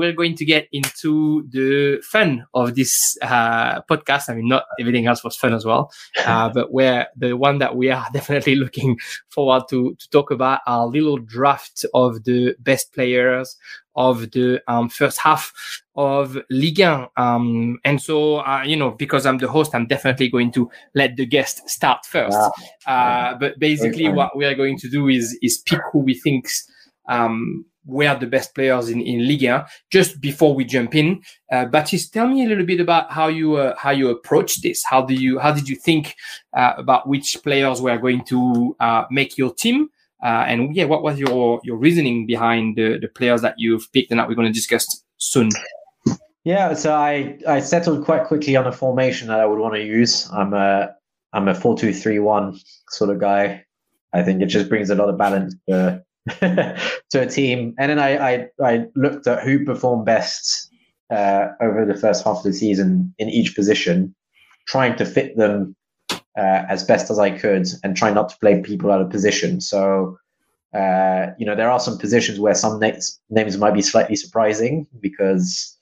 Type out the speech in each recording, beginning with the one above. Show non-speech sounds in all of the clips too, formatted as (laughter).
we're going to get into the fun of this uh, podcast. I mean, not everything else was fun as well, (laughs) uh, but where the one that we are (laughs) definitely looking forward to to talk about our little draft of the best players of the um, first half of Ligue 1. Um, and so, uh, you know, because I'm the host, I'm definitely going to let the guest start first. Uh, but basically, what we are going to do is is pick who we think um, were the best players in, in Liga. Just before we jump in, uh, Baptiste, tell me a little bit about how you uh, how you approach this. How do you how did you think uh, about which players were going to uh, make your team? Uh, and yeah, what was your your reasoning behind the, the players that you've picked and that we're going to discuss soon? Yeah, so I I settled quite quickly on a formation that I would want to use. I'm a I'm a four two three one sort of guy. I think it just brings a lot of balance (laughs) to a team. And then I, I, I looked at who performed best uh, over the first half of the season in each position, trying to fit them uh, as best as I could and try not to play people out of position. So, uh, you know, there are some positions where some names, names might be slightly surprising because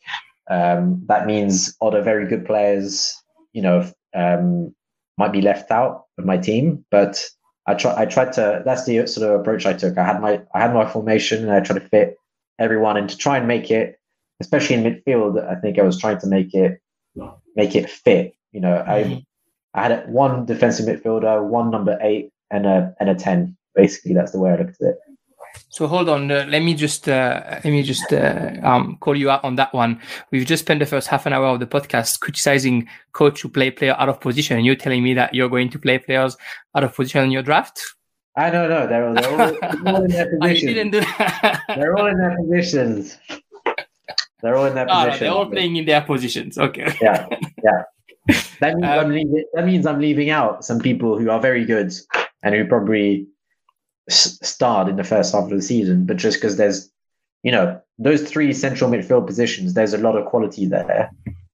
um, that means other very good players, you know, um, might be left out of my team. But I try I tried to that's the sort of approach I took. I had my I had my formation and I tried to fit everyone and to try and make it, especially in midfield, I think I was trying to make it make it fit. You know, mm-hmm. I I had one defensive midfielder, one number eight, and a and a ten. Basically, that's the way I looked at it. So hold on, uh, let me just uh, let me just uh, um, call you out on that one. We've just spent the first half an hour of the podcast criticizing coach who play player out of position, and you're telling me that you're going to play players out of position in your draft. I don't know. They're, they're, all, they're all in their (laughs) positions. Didn't do that. they're all in their positions. They're all in their (laughs) positions. Oh, they're all playing in their positions. Okay. Yeah, yeah. That means (laughs) um, I'm leaving, that means I'm leaving out some people who are very good and who probably starred in the first half of the season, but just because there's, you know, those three central midfield positions, there's a lot of quality there,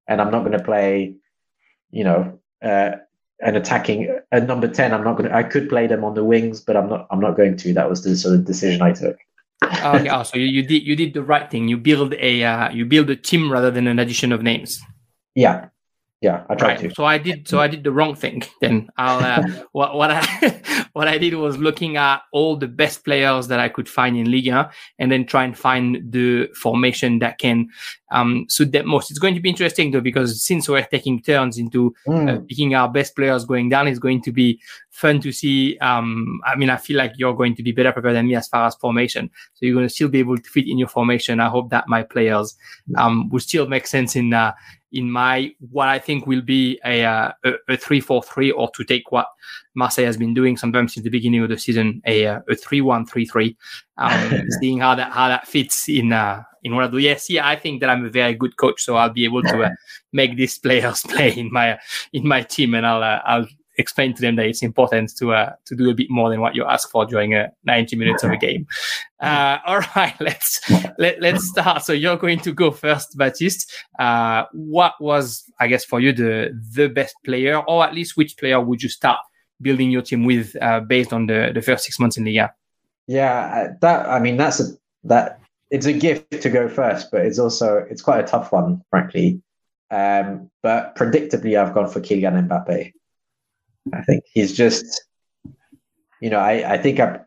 and I'm not going to play, you know, uh, an attacking a number ten. I'm not going to. I could play them on the wings, but I'm not. I'm not going to. That was the sort of decision I took. okay, oh, so you, you did you did the right thing. You build a uh, you build a team rather than an addition of names. Yeah, yeah, I tried right. to. So I did. So I did the wrong thing. (laughs) Then I'll. Uh, (laughs) what what I (laughs) what I did was looking at all the best players that I could find in Liga, and then try and find the formation that can um, suit them most. It's going to be interesting though because since we're taking turns into mm. uh, picking our best players going down, it's going to be fun to see. Um, I mean, I feel like you're going to be better prepared than me as far as formation, so you're going to still be able to fit in your formation. I hope that my players um, will still make sense in. Uh, in my what I think will be a uh, a, three four three, or to take what Marseille has been doing sometimes since the beginning of the season, a uh, a three one three three. Um, (laughs) seeing how that how that fits in uh, in what I do. Yes, yeah, I think that I'm a very good coach, so I'll be able to uh, (laughs) make these players (laughs) play in my in my team, and I'll uh, I'll explain to them that it's important to uh, to do a bit more than what you ask for during a 90 minutes of a game. Uh, all right, (laughs) let's let, let's start. So you're going to go first, Baptiste. Uh, what was, I guess, for you the the best player, or at least which player would you start building your team with uh, based on the the first six months in the year? Yeah, that I mean that's a that it's a gift to go first, but it's also it's quite a tough one, frankly. Um, but predictably, I've gone for Kylian Mbappe. I think he's just, you know, I, I think I,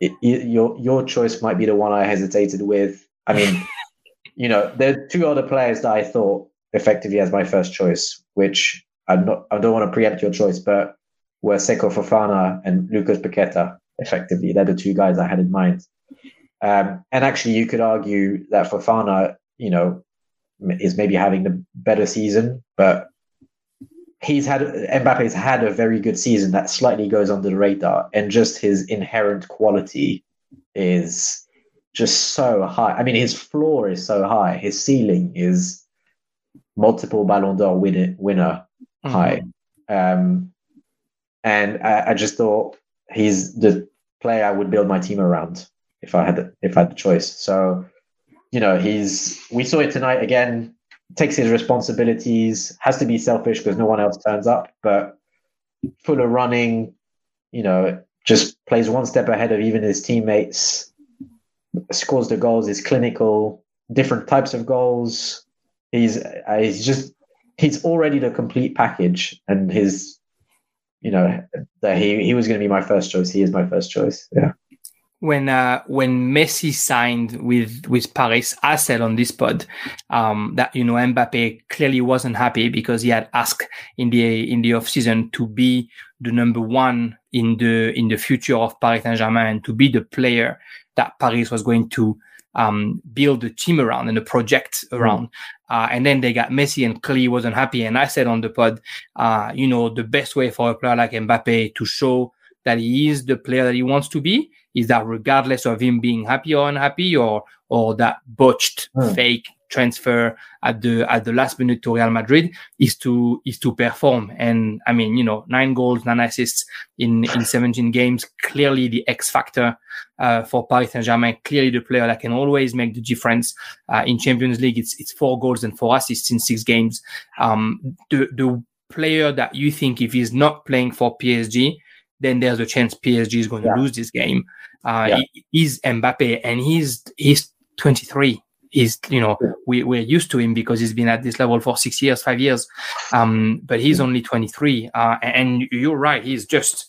it, your your choice might be the one I hesitated with. I mean, (laughs) you know, there are two other players that I thought effectively as my first choice, which I'm not, I don't want to preempt your choice, but were Seko Fofana and Lucas Paqueta. Effectively, they're the two guys I had in mind. Um, and actually, you could argue that Fofana, you know, is maybe having the better season, but he's had Mbappe's had a very good season that slightly goes under the radar, and just his inherent quality is just so high. I mean, his floor is so high. His ceiling is multiple Ballon d'Or winner, winner mm-hmm. high. Um, and I, I, just thought he's the player I would build my team around if I had the, if I had the choice. So, you know, he's we saw it tonight again takes his responsibilities, has to be selfish because no one else turns up, but full of running, you know, just plays one step ahead of even his teammates, scores the goals, is clinical, different types of goals. He's uh, he's just he's already the complete package, and his you know that he he was going to be my first choice. He is my first choice. Yeah when uh, when Messi signed with with Paris, I said on this pod um, that you know Mbappe clearly wasn't happy because he had asked in the in the off season to be the number one in the in the future of Paris Saint Germain and to be the player that Paris was going to um, build a team around and a project mm. around. Mm. Uh, and then they got Messi and clearly wasn't happy. And I said on the pod, uh, you know, the best way for a player like Mbappe to show that he is the player that he wants to be is that regardless of him being happy or unhappy or or that botched mm. fake transfer at the at the last minute to Real Madrid is to is to perform. And I mean, you know, nine goals, nine assists in in 17 games. Clearly the X factor uh, for Paris Saint Germain. Clearly the player that can always make the difference uh, in Champions League. It's it's four goals and four assists in six games. Um, the the player that you think if he's not playing for PSG then there's a chance PSG is going yeah. to lose this game. Uh, yeah. He's Mbappe, and he's he's 23. He's you know yeah. we we're used to him because he's been at this level for six years, five years. Um, but he's only 23, uh, and you're right. He's just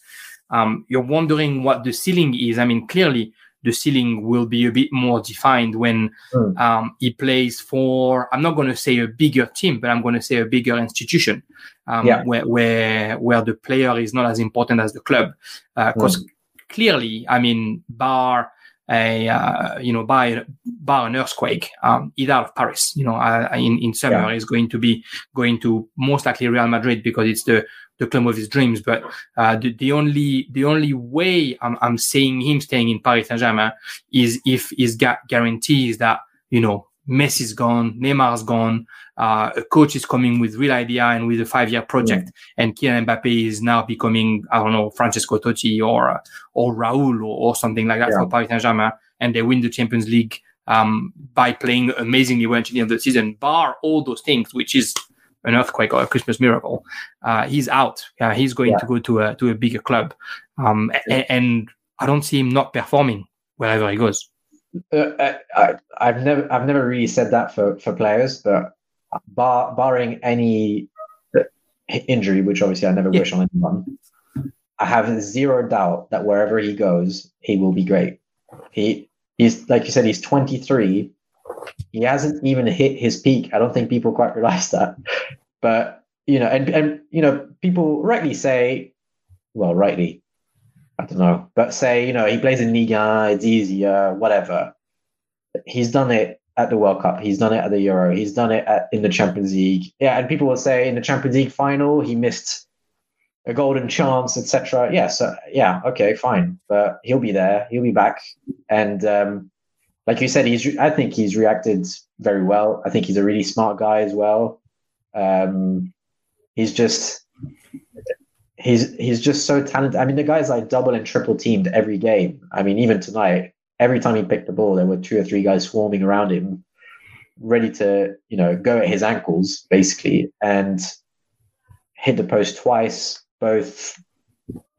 um, you're wondering what the ceiling is. I mean, clearly the ceiling will be a bit more defined when mm. um, he plays for i'm not going to say a bigger team but i'm going to say a bigger institution um, yeah. where, where where the player is not as important as the club because uh, mm. clearly i mean bar a uh, you know by bar an earthquake um, either of Paris you know uh, in in summer yeah. is going to be going to most likely Real Madrid because it's the the club of his dreams. But uh, the, the only the only way I'm, I'm seeing him staying in Paris Saint Germain is if he's got guarantees that you know Messi's gone, Neymar's gone, uh, a coach is coming with real idea and with a five year project, and Kylian Mbappe is now becoming I don't know Francesco Totti or uh, or Raul or, or, something like that yeah. for Paris Saint Germain, and they win the Champions League um, by playing amazingly well at the end of the season, bar all those things, which is an earthquake or a Christmas miracle, uh, he's out. Uh, he's going yeah. to go to a to a bigger club, um, and, and, I don't see him not performing wherever he goes. Uh, I, have never I've never really said that for for players, but bar, barring any injury, which obviously I never yeah. wish on anyone, I have zero doubt that wherever he goes, he will be great. He he's like you said, he's 23 he hasn't even hit his peak. I don't think people quite realize that. But you know, and and you know, people rightly say, well, rightly, I don't know, but say you know he plays in Liga, it's easier, whatever. He's done it at the World Cup. He's done it at the Euro. He's done it at, in the Champions League. Yeah, and people will say in the Champions League final he missed a golden chance, etc. Yeah, so yeah, okay, fine, but he'll be there. He'll be back, and um, like you said, he's. I think he's reacted very well. I think he's a really smart guy as well. Um, he's just he's he's just so talented. I mean, the guy's like double and triple teamed every game. I mean, even tonight, every time he picked the ball, there were two or three guys swarming around him, ready to you know go at his ankles basically, and hit the post twice. Both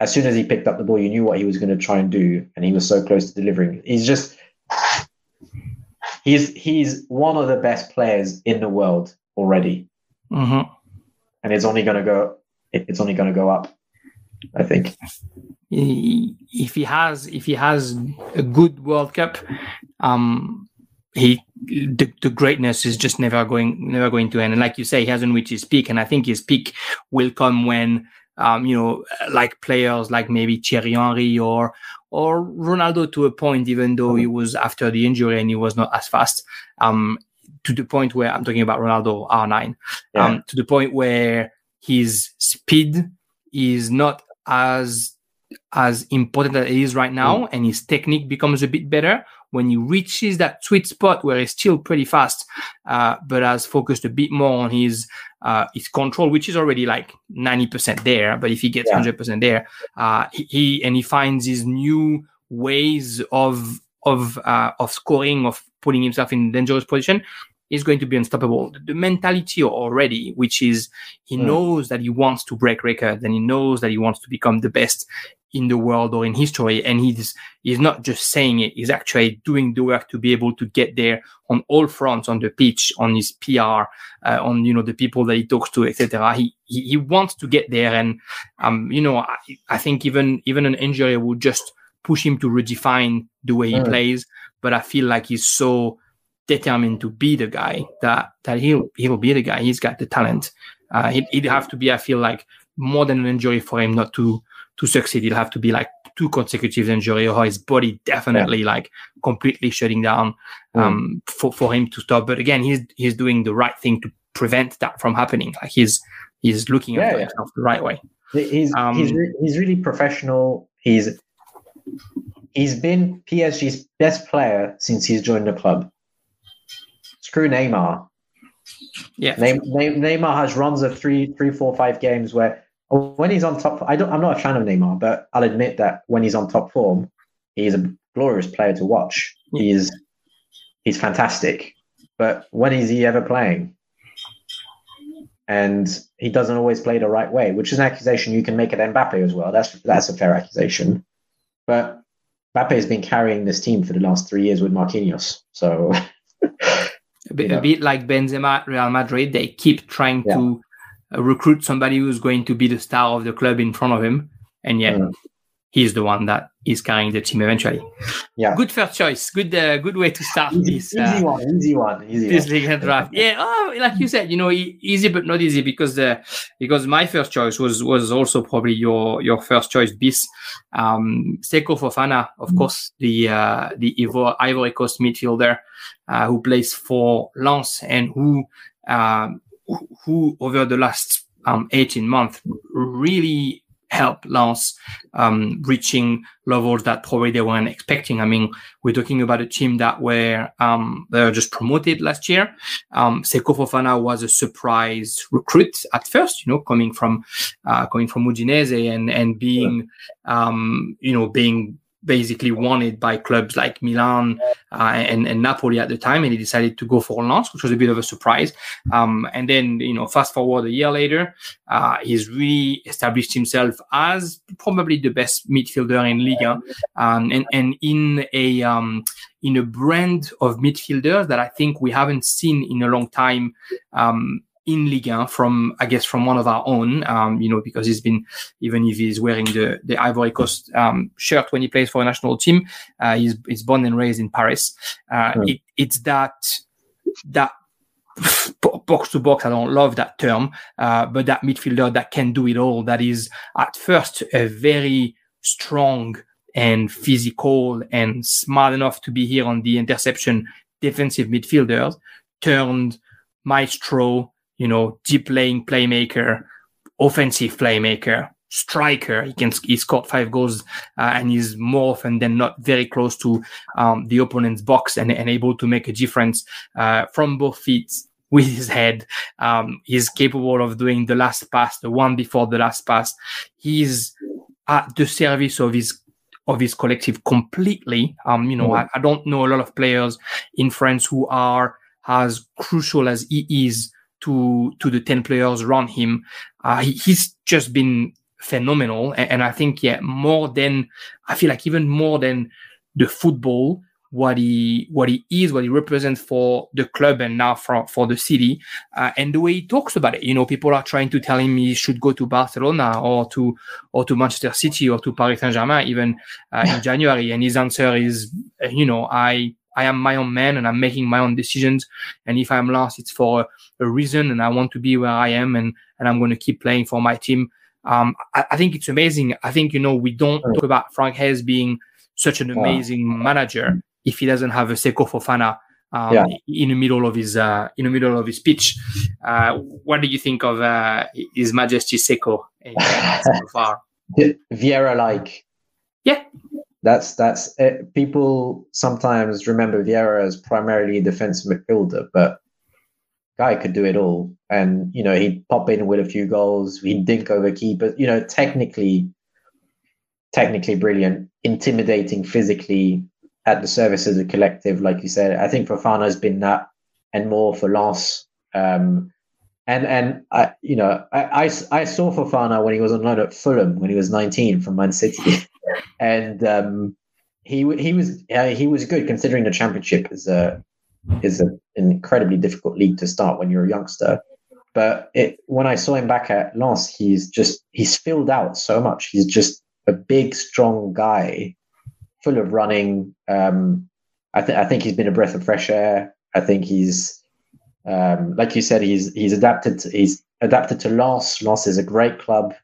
as soon as he picked up the ball, you knew what he was going to try and do, and he was so close to delivering. He's just he's he's one of the best players in the world already, mm-hmm. and it's only going to go. It's only going to go up. I think. If he has, if he has a good World Cup, um, he the, the greatness is just never going never going to end. And like you say, he hasn't reached his peak, and I think his peak will come when um, you know, like players like maybe Thierry Henry or or Ronaldo to a point, even though he was after the injury and he was not as fast. Um, to the point where I'm talking about Ronaldo R9, yeah. um, to the point where his speed is not as as important as it is right now, mm. and his technique becomes a bit better when he reaches that sweet spot where he's still pretty fast, uh, but has focused a bit more on his uh, his control, which is already like 90% there. But if he gets yeah. 100% there, uh, he, he, and he finds his new ways of of uh, of scoring, of putting himself in dangerous position, he's going to be unstoppable. The mentality already, which is he mm. knows that he wants to break records and he knows that he wants to become the best in the world or in history. And he's, he's not just saying it, he's actually doing the work to be able to get there on all fronts, on the pitch, on his PR, uh, on, you know, the people that he talks to, etc. He, he, he, wants to get there. And, um, you know, I, I think even, even an injury would just push him to redefine the way he mm. plays. But I feel like he's so determined to be the guy that, that he'll, he'll be the guy. He's got the talent. Uh, he'd, he'd have to be, I feel like, more than an injury for him not to to succeed, he'll have to be like two consecutive injury or his body definitely yeah. like completely shutting down mm. um, mm. for, for him to stop. But again, he's he's doing the right thing to prevent that from happening. Like he's he's looking yeah, at yeah. himself the right way. He's um, he's re- he's really professional. He's he's been PSG's best player since he's joined the club. Screw Neymar. Yeah, Neymar has runs of three, three, four, five games where when he's on top, I don't. I'm not a fan of Neymar, but I'll admit that when he's on top form, he's a glorious player to watch. He's he's fantastic. But when is he ever playing? And he doesn't always play the right way, which is an accusation you can make at Mbappe as well. That's that's a fair accusation. But Mbappe has been carrying this team for the last three years with Marquinhos. So (laughs) a bit, a bit like Benzema, Real Madrid, they keep trying yeah. to uh, recruit somebody who's going to be the star of the club in front of him, and yet mm. He's the one that is carrying the team eventually. Yeah, good first choice. Good, uh, good way to start easy, this. Easy uh, one, easy one, easy this league draft. Yeah, oh, like you said, you know, easy but not easy because uh, because my first choice was was also probably your your first choice. Bis, um, Seko Fofana, of mm. course, the uh, the Ivory Coast midfielder uh, who plays for Lens and who. Um, who over the last um, 18 months really helped Lens um, reaching levels that probably they weren't expecting. I mean, we're talking about a team that were um, they were just promoted last year. Um, Seko Fofana was a surprise recruit at first, you know, coming from uh, coming from Udinese and and being um, you know being basically wanted by clubs like Milan uh, and, and, Napoli at the time, and he decided to go for Lens, which was a bit of a surprise. Um, and then, you know, fast forward a year later, uh, he's really established himself as probably the best midfielder in Liga, um, and and in a um, in a brand of midfielders that I think we haven't seen in a long time. Um, in Ligue 1 from, I guess, from one of our own, um, you know, because he's been, even if he's wearing the, the Ivory Coast um, shirt when he plays for a national team, uh, he's, he's born and raised in Paris. Uh, it, it's that, that (laughs) box to box. I don't love that term, uh, but that midfielder that can do it all. That is at first a very strong and physical and smart enough to be here on the interception defensive midfielders turned maestro you know, deep playing playmaker, offensive playmaker, striker. He can he scored five goals uh, and he's more often than not very close to um, the opponent's box and, and, able to make a difference uh, from both feet with his head. Um, he's capable of doing the last pass, the one before the last pass. He's at the service of his of his collective completely. Um, you know, mm. I, I don't know a lot of players in France who are as crucial as he is to to the 10 players around him. Uh, he, he's just been phenomenal. And, and, i think yeah more than i feel like even more than the football what he what he is what he represents for the club and now for for the city uh, and the way he talks about it. You know people are trying to tell him he should go to barcelona or to or to manchester city or to paris saint-germain even uh, in january. And his answer is you know i I am my own man and I'm making my own decisions. And if I'm lost, it's for a, a reason and I want to be where I am and, and I'm going to keep playing for my team. Um, I, I, think it's amazing. I think, you know, we don't talk about Franck Haise being such an amazing wow. manager if he doesn't have a Seko Fofana um, yeah. in the middle of his uh, in the middle of his pitch. Uh, what do you think of uh, His Majesty Seko so far? (laughs) Vieira like. Yeah, that's that's it. people sometimes remember Vieira as primarily a defensive midfielder, but guy could do it all. And you know, he'd pop in with a few goals, he'd dink over keepers. You know, technically, technically brilliant, intimidating physically at the service of the collective, like you said. I think Fofana has been that and more for Lens. Um, and and I, you know, I, I, I saw Fofana when he was on loan at Fulham when he was 19 from Man City, (laughs) and um, he he was uh, he was good considering the Championship is a is a, an incredibly difficult league to start when you're a youngster. But it, when I saw him back at Lens, he's just he's filled out so much. He's just a big, strong guy, full of running. Um, I, th- I think he's been a breath of fresh air. I think he's, um, like you said, he's he's adapted. To, he's adapted to Lens. Lens is a great club.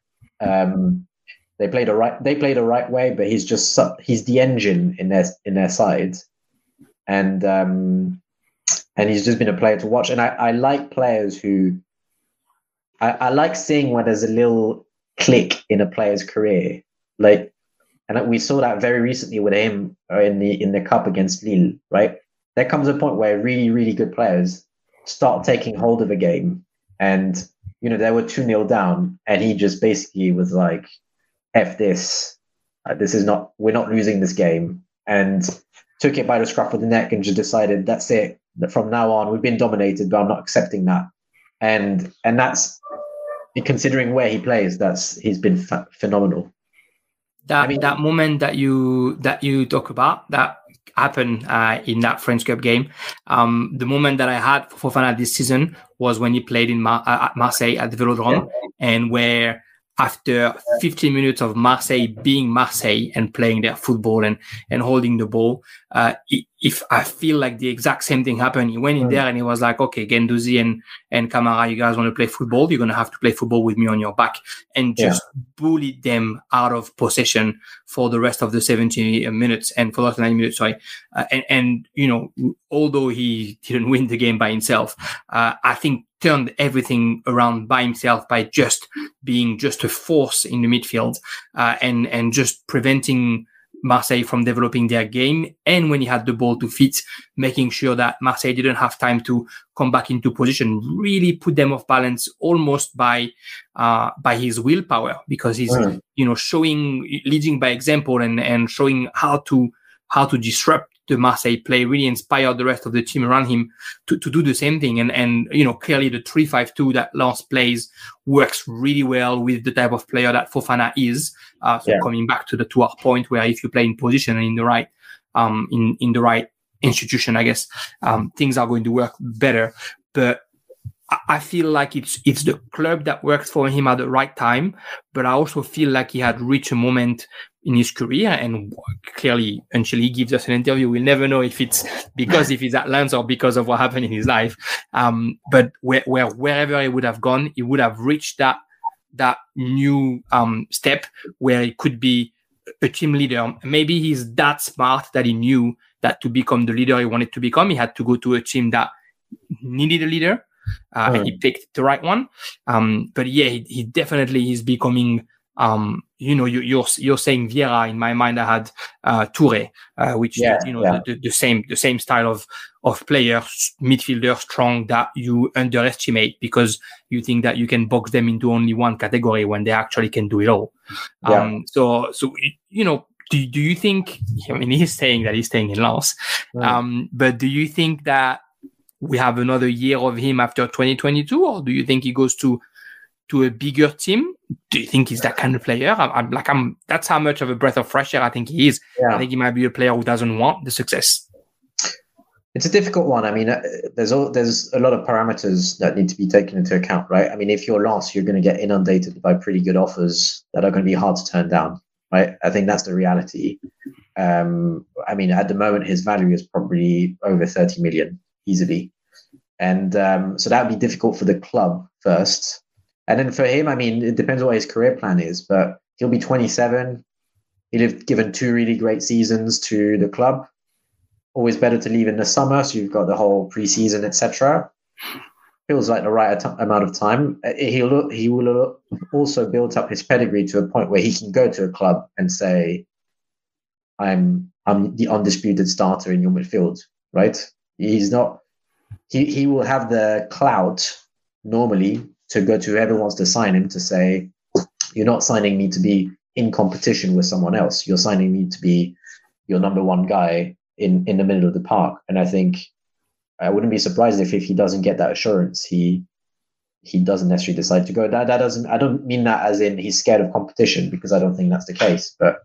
Um, they played the right. They played the right way, but he's just he's the engine in their in their side, and um, and he's just been a player to watch. And I, I like players who I, I like seeing when there's a little click in a player's career, like, and we saw that very recently with him in the in the cup against Lille. Right, there comes a point where really really good players start taking hold of a game, and you know they were two 0 down, and he just basically was like, "F this, uh, this is not we're not losing this game," and took it by the scruff of the neck and just decided that's it. That from now on we've been dominated, but I'm not accepting that. And and that's considering where he plays, that's he's been phenomenal. That I mean, that moment that you that you talk about that happened uh, in that French Cup game. Um, the moment that I had for Fofana this season was when he played in Mar- uh, at Marseille at the Velodrome, yeah. and where after 15 minutes of Marseille being Marseille and playing their football and, and holding the ball, uh, if I feel like the exact same thing happened, he went in mm. there and he was like, okay, Guendouzi and, and Kamara, you guys want to play football? You're going to have to play football with me on your back and just yeah. bullied them out of possession for the rest of the 70 minutes and for the last 90 minutes, sorry. Uh, and, and, you know, although he didn't win the game by himself, uh, I think turned everything around by himself by just being just a force in the midfield uh, and and just preventing Marseille from developing their game. And when he had the ball to fit, making sure that Marseille didn't have time to come back into position, really put them off balance almost by uh, by his willpower because he's mm. you know showing leading by example and and showing how to how to disrupt the Marseille play really inspired the rest of the team around him to, to do the same thing. And, and, you know, clearly the 3-5-2 that Lens plays works really well with the type of player that Fofana is. Uh, so yeah. coming back to the to our point where if you play in position and in the right, um, in, in the right institution, I guess, um, things are going to work better. But I feel like it's it's the club that works for him at the right time, but I also feel like he had reached a moment in his career. And clearly, until he gives us an interview, we'll never know if it's because if he's at Lens or because of what happened in his life. Um, but where, where, wherever he would have gone, he would have reached that that new um, step where he could be a team leader. Maybe he's that smart that he knew that to become the leader he wanted to become, he had to go to a team that needed a leader. Uh, mm. and he hmm. picked the right one. Um, but yeah, he, he definitely is becoming um, you know, you, are you're, you're saying Vieira. In my mind, I had uh, Toure, uh, which yeah, you know yeah. the, the, the, same the same style of of player, midfielder, strong that you underestimate because you think that you can box them into only one category when they actually can do it all. Yeah. Um, so so you know. Do, do you think? (laughs) I mean, he's saying that he's staying in Lens, right. um, but do you think that we have another year of him after 2022, or do you think he goes to to a bigger team? Do you think he's that kind of player? I'm, I'm, like, I'm. That's how much of a breath of fresh air I think he is. Yeah. I think he might be a player who doesn't want the success. It's a difficult one. I mean, uh, there's all, there's a lot of parameters that need to be taken into account, right? I mean, if you're lost, you're going to get inundated by pretty good offers that are going to be hard to turn down, right? I think that's the reality. Um, I mean, at the moment, his value is probably over 30 million easily. And um, so that would be difficult for the club first. And then for him, I mean, it depends what his career plan is, but he'll be 27. He'll have given two really great seasons to the club. Always better to leave in the summer, so you've got the whole preseason, etc. Feels like the right amount of time. Uh, he'll he will also build up his pedigree to a point where he can go to a club and say, "I'm I'm the undisputed starter in your midfield." Right? He's not. He he will have the clout normally to go to whoever wants to sign him to say, you're not signing me to be in competition with someone else. You're signing me to be your number one guy in, in the middle of the park. And I think I wouldn't be surprised if if he doesn't get that assurance, he he doesn't necessarily decide to go. That that doesn't. I don't mean that as in he's scared of competition because I don't think that's the case. But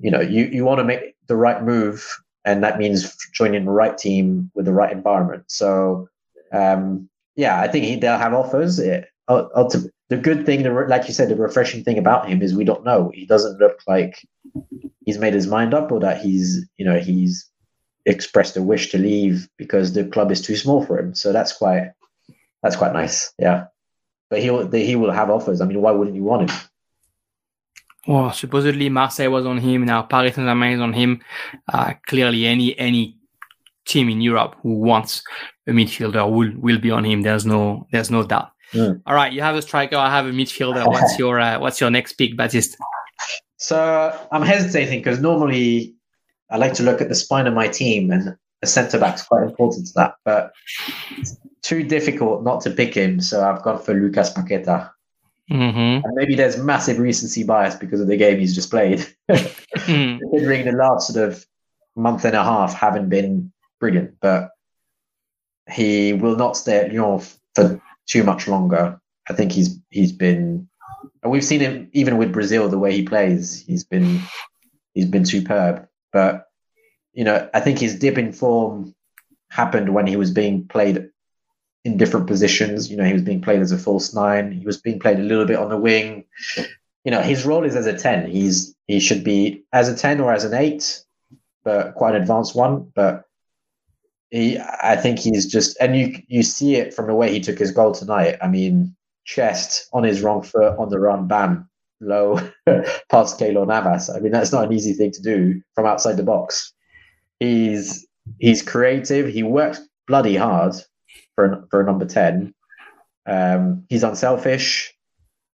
you know, you you want to make the right move, and that means joining the right team with the right environment. So um, yeah, I think he, they'll have offers. It, the good thing, like you said, the refreshing thing about him is we don't know. He doesn't look like he's made his mind up or that he's you know he's expressed a wish to leave because the club is too small for him. So that's quite that's quite nice. Yeah, but he will he will have offers. I mean, why wouldn't you want him? Well, supposedly Marseille was on him. Now Paris Saint Germain is on him. Uh, clearly, any any team in Europe who wants a midfielder will will be on him. There's no there's no doubt. Mm. All right, you have a striker. I have a midfielder. What's your uh, what's your next pick, Baptiste? So I'm hesitating because normally I like to look at the spine of my team, and a centre back's quite important to that. But it's too difficult not to pick him, so I've gone for Lucas Paqueta. Mm-hmm. And maybe there's massive recency bias because of the game he's just played. mm. (laughs) Considering the last sort of month and a half haven't been brilliant, but he will not stay at Lyon for too much longer. I think he's he's been, and we've seen him even with Brazil the way he plays. He's been he's been superb. But you know, I think his dip in form happened when he was being played in different positions. You know, he was being played as a false nine. He was being played a little bit on the wing. You know, his role is as a ten. He's he should be as a ten or as an eight, but quite an advanced one. But he, I think he's just, and you you see it from the way he took his goal tonight. I mean, chest on his wrong foot on the run, bam, low (laughs) past Keylor Navas. I mean, that's not an easy thing to do from outside the box. He's he's creative. He works bloody hard for for a number ten. Um, he's unselfish.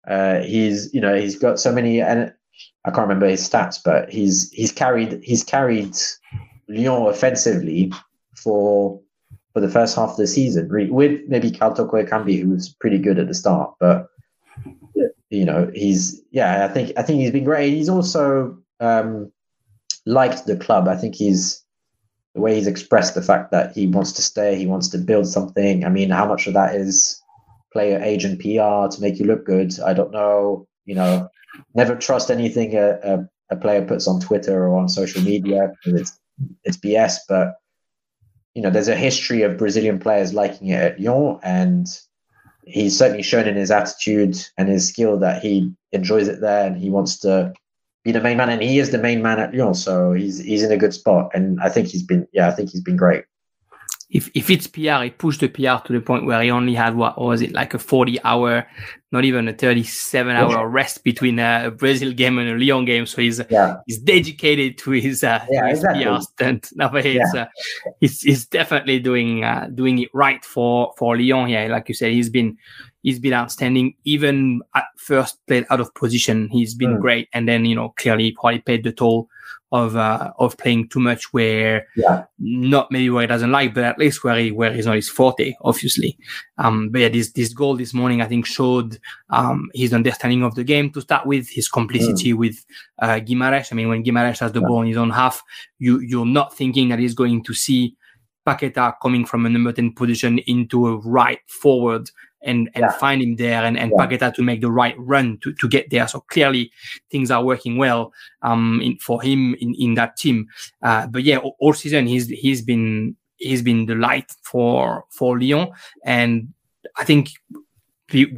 Uh, he's you know he's got so many and I can't remember his stats, but he's he's carried he's carried Lyon offensively for for the first half of the season, with maybe Karl Toko Ekambi, who was pretty good at the start, but you know, he's yeah, I think I think he's been great. He's also um, liked the club. I think he's the way he's expressed the fact that he wants to stay, he wants to build something. I mean, how much of that is player agent PR to make you look good? I don't know. You know, never trust anything a, a, a player puts on Twitter or on social media. It's it's BS, but you know, there's a history of Brazilian players liking it at Lyon, and he's certainly shown in his attitude and his skill that he enjoys it there and he wants to be the main man. And he is the main man at Lyon, so he's he's in a good spot. And I think he's been, yeah, I think he's been great if if it's PR, he pushed the PR to the point where he only had what was it like a 40 hour, not even a 37 hour rest between a Brazil game and a Lyon game. So he's yeah. he's dedicated to his, uh, yeah, to his exactly. PR stunt. (laughs) No, but he's, yeah. uh, he's, he's definitely doing uh, doing it right for for Lyon. Yeah, like you said, he's been he's been outstanding. Even at first played out of position, he's been mm. great, and then you know clearly probably paid the toll of uh, of playing too much where yeah. not maybe where he doesn't like, but at least where he where he's not his forte, obviously. Um, but yeah, this this goal this morning I think showed um, his understanding of the game to start with, his complicity mm. with uh, Guimaraes. I mean, when Guimaraes has the yeah. ball in his own half, you you're not thinking that he's going to see Paqueta coming from a number 10 position into a right forward and, and yeah. find him there and, and yeah. Paqueta to make the right run to, to get there. So clearly things are working well um, in, for him in, in that team. Uh, but yeah, all, all season he's he's been he's been the light for for Lyon, and I think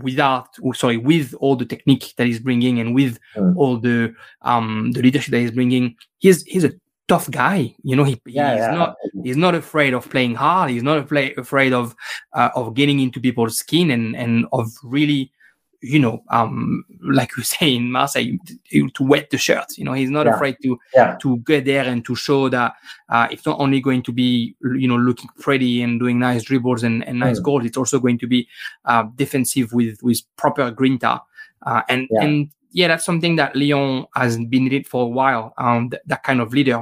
without oh, sorry with all the technique that he's bringing and with mm. all the um the leadership that he's bringing, he's he's a tough guy. You know, he, yeah, he's yeah. not he's not afraid of playing hard. He's not afraid afraid of uh, of getting into people's skin and and of really, you know, um, like you say in Marseille, to, to wet the shirt. You know, he's not yeah. afraid to to get there and to show that uh, it's not only going to be you know looking pretty and doing nice dribbles and, and nice mm. goals. It's also going to be uh, defensive with with proper grinta. Uh, and and yeah, that's something that Lyon has been needed for a while. Um, th- that kind of leader.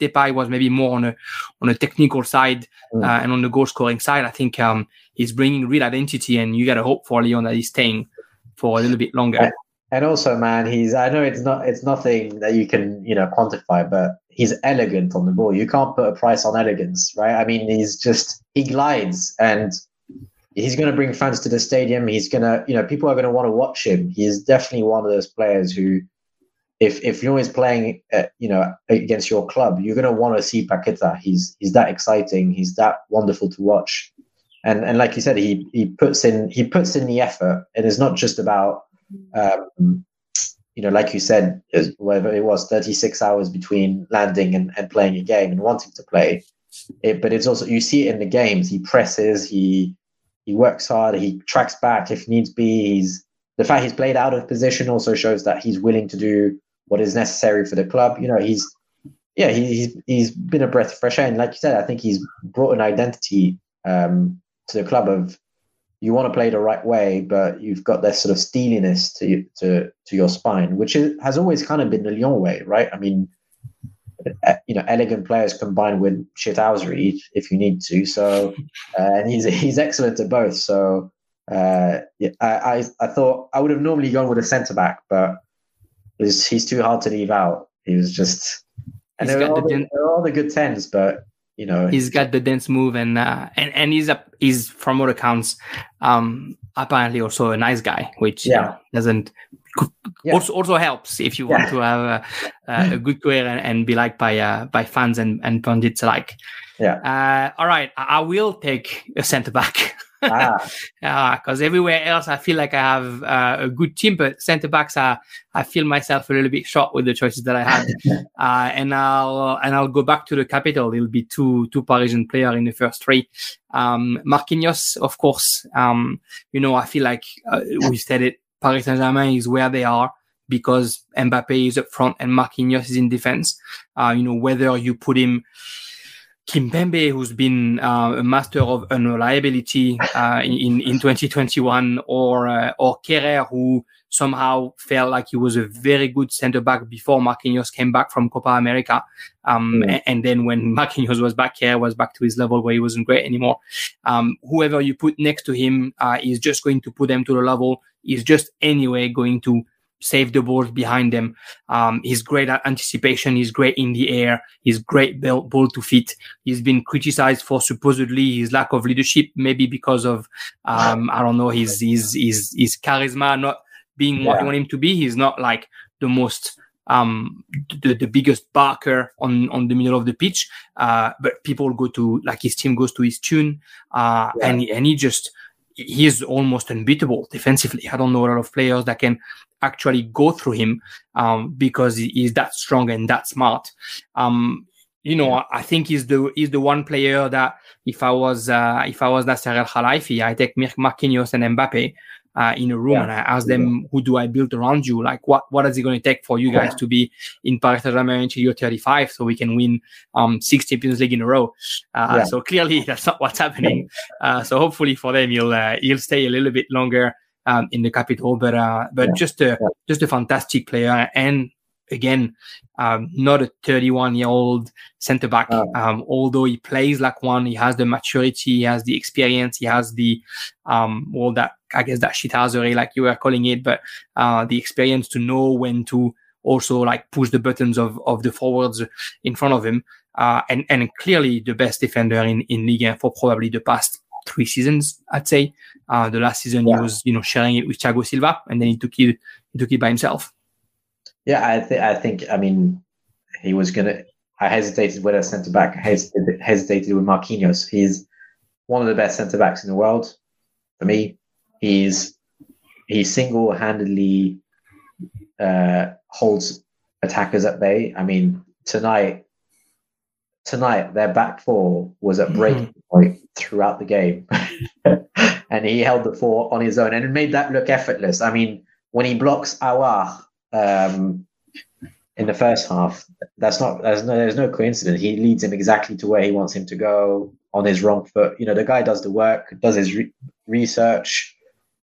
Depay was maybe more on a on a technical side mm. uh, and on the goal scoring side. I think um, he's bringing real identity, and you got to hope for Lyon that he's staying for a little bit longer. And also, man, he's I know it's not it's nothing that you can you know quantify, but he's elegant on the ball. You can't put a price on elegance, right? I mean, he's just he glides and he's going to bring fans to the stadium. He's going to, you know, people are going to want to watch him. He is definitely one of those players who, if if you're always playing, uh, you know, against your club, you're going to want to see Paqueta. He's he's that exciting. He's that wonderful to watch, and and like you said, he he puts in he puts in the effort. And it's not just about, um, you know, like you said, whether it was 36 hours between landing and, and playing a game and wanting to play. It, but it's also you see it in the games. He presses. He he works hard. He tracks back if needs be. He's the fact he's played out of position also shows that he's willing to do what is necessary for the club. You know, he's yeah, he, he's he's been a breath of fresh air. And like you said, I think he's brought an identity um, to the club of you want to play the right way, but you've got this sort of steeliness to to to your spine, which is, has always kind of been the Lyon way, right? I mean, you know elegant players combined with shithousery if you need to. So uh, and he's he's excellent at both. So uh, yeah, I, I, I thought I would have normally gone with a centre back, but he's he's too hard to leave out. He was just and there all the, den- there are all the good tens, but you know he's got the dance move and uh, and and he's a he's from all accounts um apparently also a nice guy, which yeah. know, doesn't yeah. also also helps if you want yeah. to have a, a, (laughs) good career and, and, be liked by uh, by fans and and pundits alike. Yeah. Uh, all right, I, I will take a centre back. (laughs) ah. Because uh, everywhere else, I feel like I have uh, a good team, but centre backs, I I feel myself a little bit short with the choices that I had, (laughs) uh, and I'll and I'll go back to the capital. It'll be two two Parisian player in the first three. Um, Marquinhos, of course. Um, you know, I feel like uh, we said it Paris Saint Germain is where they are because Mbappe is up front and Marquinhos is in defense. Uh, you know, whether you put him Kimpembe, who's been uh, a master of unreliability uh, in in 2021, or uh, or Kehrer, who somehow felt like he was a very good centre back before Marquinhos came back from Copa America, um, mm. and, then when (laughs) Marquinhos was back here, was back to his level where he wasn't great anymore. Um, whoever you put next to him uh, is just going to put them to the level. Is just anyway going to save the balls behind them. Um, he's great at anticipation. He's great in the air. He's great ball, ball to fit. He's been criticized for supposedly his lack of leadership, maybe because of, um, I don't know, his, his, his, his charisma not being yeah. what you want him to be. He's not like the most, um, the, the biggest barker on, on the middle of the pitch. Uh, but people go to, like his team goes to his tune. Uh, yeah. and, and he just, he is almost unbeatable defensively. I don't know a lot of players that can actually go through him um, because he is that strong and that smart. Um, you know, I think he's the he's the one player that if I was uh, if I was Nasser El Khelaifi, I take Marquinhos and Mbappe uh, in a room yeah. and I ask them, who do I build around you? Like, what what is it going to take for you guys to be in Paris Saint-Germain until you're 35, so we can win um, six Champions League in a row? Uh, yeah. So clearly, (laughs) that's not what's happening. Uh, so hopefully for them, you'll uh, you'll stay a little bit longer um, in the capital. But uh, but yeah. just a just a fantastic player, and again, um, not a 31 year old center back. Oh. Um, although he plays like one, he has the maturity, he has the experience, he has the um, all that I guess that shithousery, like you were calling it, but uh, the experience to know when to also like push the buttons of of the forwards in front of him. Uh, and and clearly the best defender in in Ligue for probably the past three seasons, I'd say. Uh, the last season yeah. he was, you know, sharing it with Thiago Silva, and then he took it, he took it by himself. Yeah, I think, I think, I mean, he was gonna. I hesitated whether centre back. Hesitated, hesitated with Marquinhos. He's one of the best centre backs in the world for me. He's he single handedly uh, holds attackers at bay. I mean, tonight tonight their back four was at breaking mm-hmm. point throughout the game, (laughs) and he held the four on his own and it made that look effortless. I mean, when he blocks Aouar um, in the first half, that's not there's no there's no coincidence. He leads him exactly to where he wants him to go on his wrong foot. You know, the guy does the work, does his re- research.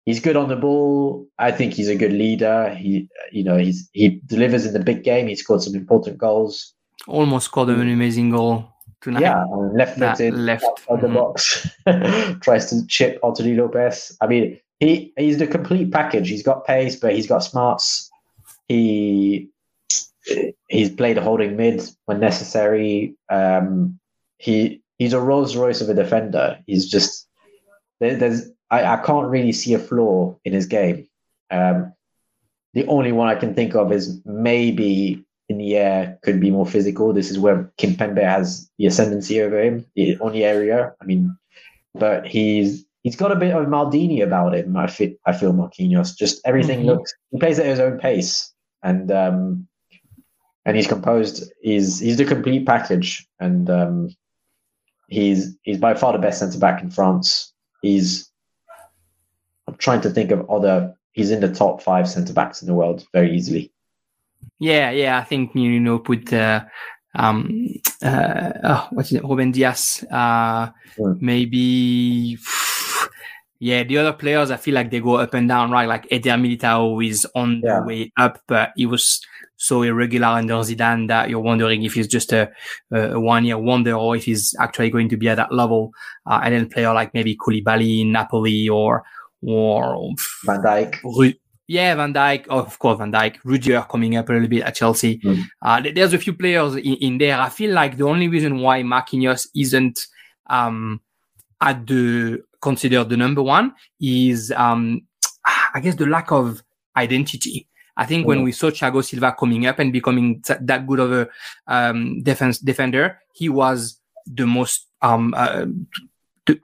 He's good on the ball. I think he's a good leader. He, you know, he's he delivers in the big game. He scored some important goals almost scored an amazing goal tonight. Yeah, left footed, left of the mm-hmm. box, (laughs) tries to chip Anthony Lopes. I mean, he he's the complete package. He's got pace, but he's got smarts. He he's played holding mid when necessary. Um, he he's a Rolls Royce of a defender. He's just there, there's I, I can't really see a flaw in his game. Um, the only one I can think of is maybe in the air could be more physical. This is where Kimpembe has the ascendancy over him on the area. I mean, but he's he's got a bit of Maldini about him. I feel I feel Marquinhos. Just everything mm-hmm. looks. He plays at his own pace, and um, and he's composed. He's he's the complete package, and um, he's he's by far the best centre back in France. He's. I'm trying to think of other. He's in the top five centre backs in the world very easily. Yeah, yeah, I think you know put uh, um uh oh, what's it Ruben Dias, uh mm. maybe yeah the other players I feel like they go up and down right like Eder Militao is on yeah. the way up but he was so irregular under Zidane that you're wondering if he's just a, a one year wonder or if he's actually going to be at that level uh, and then player like maybe Koulibaly in Napoli or or Van Dijk yeah, Van Dijk, oh, of course, Van Dijk, Rudiger coming up a little bit at Chelsea. Mm. Uh, there's a few players in, in, there. I feel like the only reason why Marquinhos isn't um, at the considered the number one is, um, I guess, the lack of identity. I think mm. when we saw Thiago Silva coming up and becoming that good of a um, defense defender, he was the most um, uh,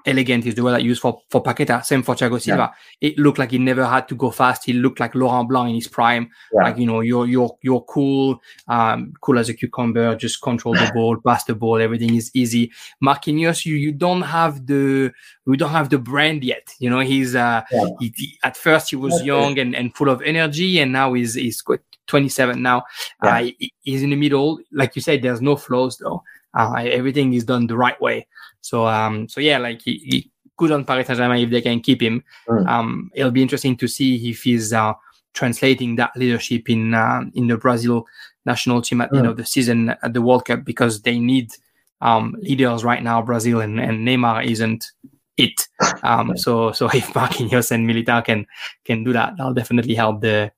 elegant is the word I use for, for Paqueta. Same for Thiago Silva. Yeah. It looked like he never had to go fast. He looked like Laurent Blanc in his prime. Yeah. Like, you know, you're, you're, you're cool, um, cool as a cucumber, just control the ball, (laughs) pass the ball. Everything is easy. Marquinhos, you, you don't have the, we don't have the brand yet. You know, he's, uh, yeah. he, he, at first he was young and, and full of energy and now he's, he's 27 now. Uh, he's in the middle. Like you said, there's no flaws though. Uh, everything is done the right way. So um, so yeah, like he, he good on Paris Saint Germain if they can keep him. Mm. Um, it'll be interesting to see if he's uh, translating that leadership in uh, in the Brazil national team at the end mm. of the season at the World Cup because they need um, leaders right now. Brazil and, and Neymar isn't it. Um, so so (laughs) if Marquinhos and Militao can can do that, that'll definitely help the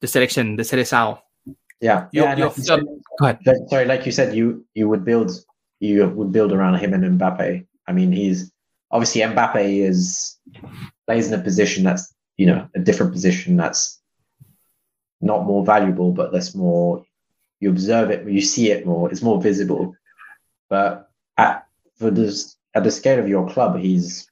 the selection, the Seleção. Yeah, your, yeah. Your, like said. Sorry, like you said, you you would build you would build around him and Mbappe. I mean, he's obviously Mbappe is plays in a position that's you know a different position that's not more valuable, but that's more you observe it, you see it more. It's more visible. But at for this at the scale of your club, he's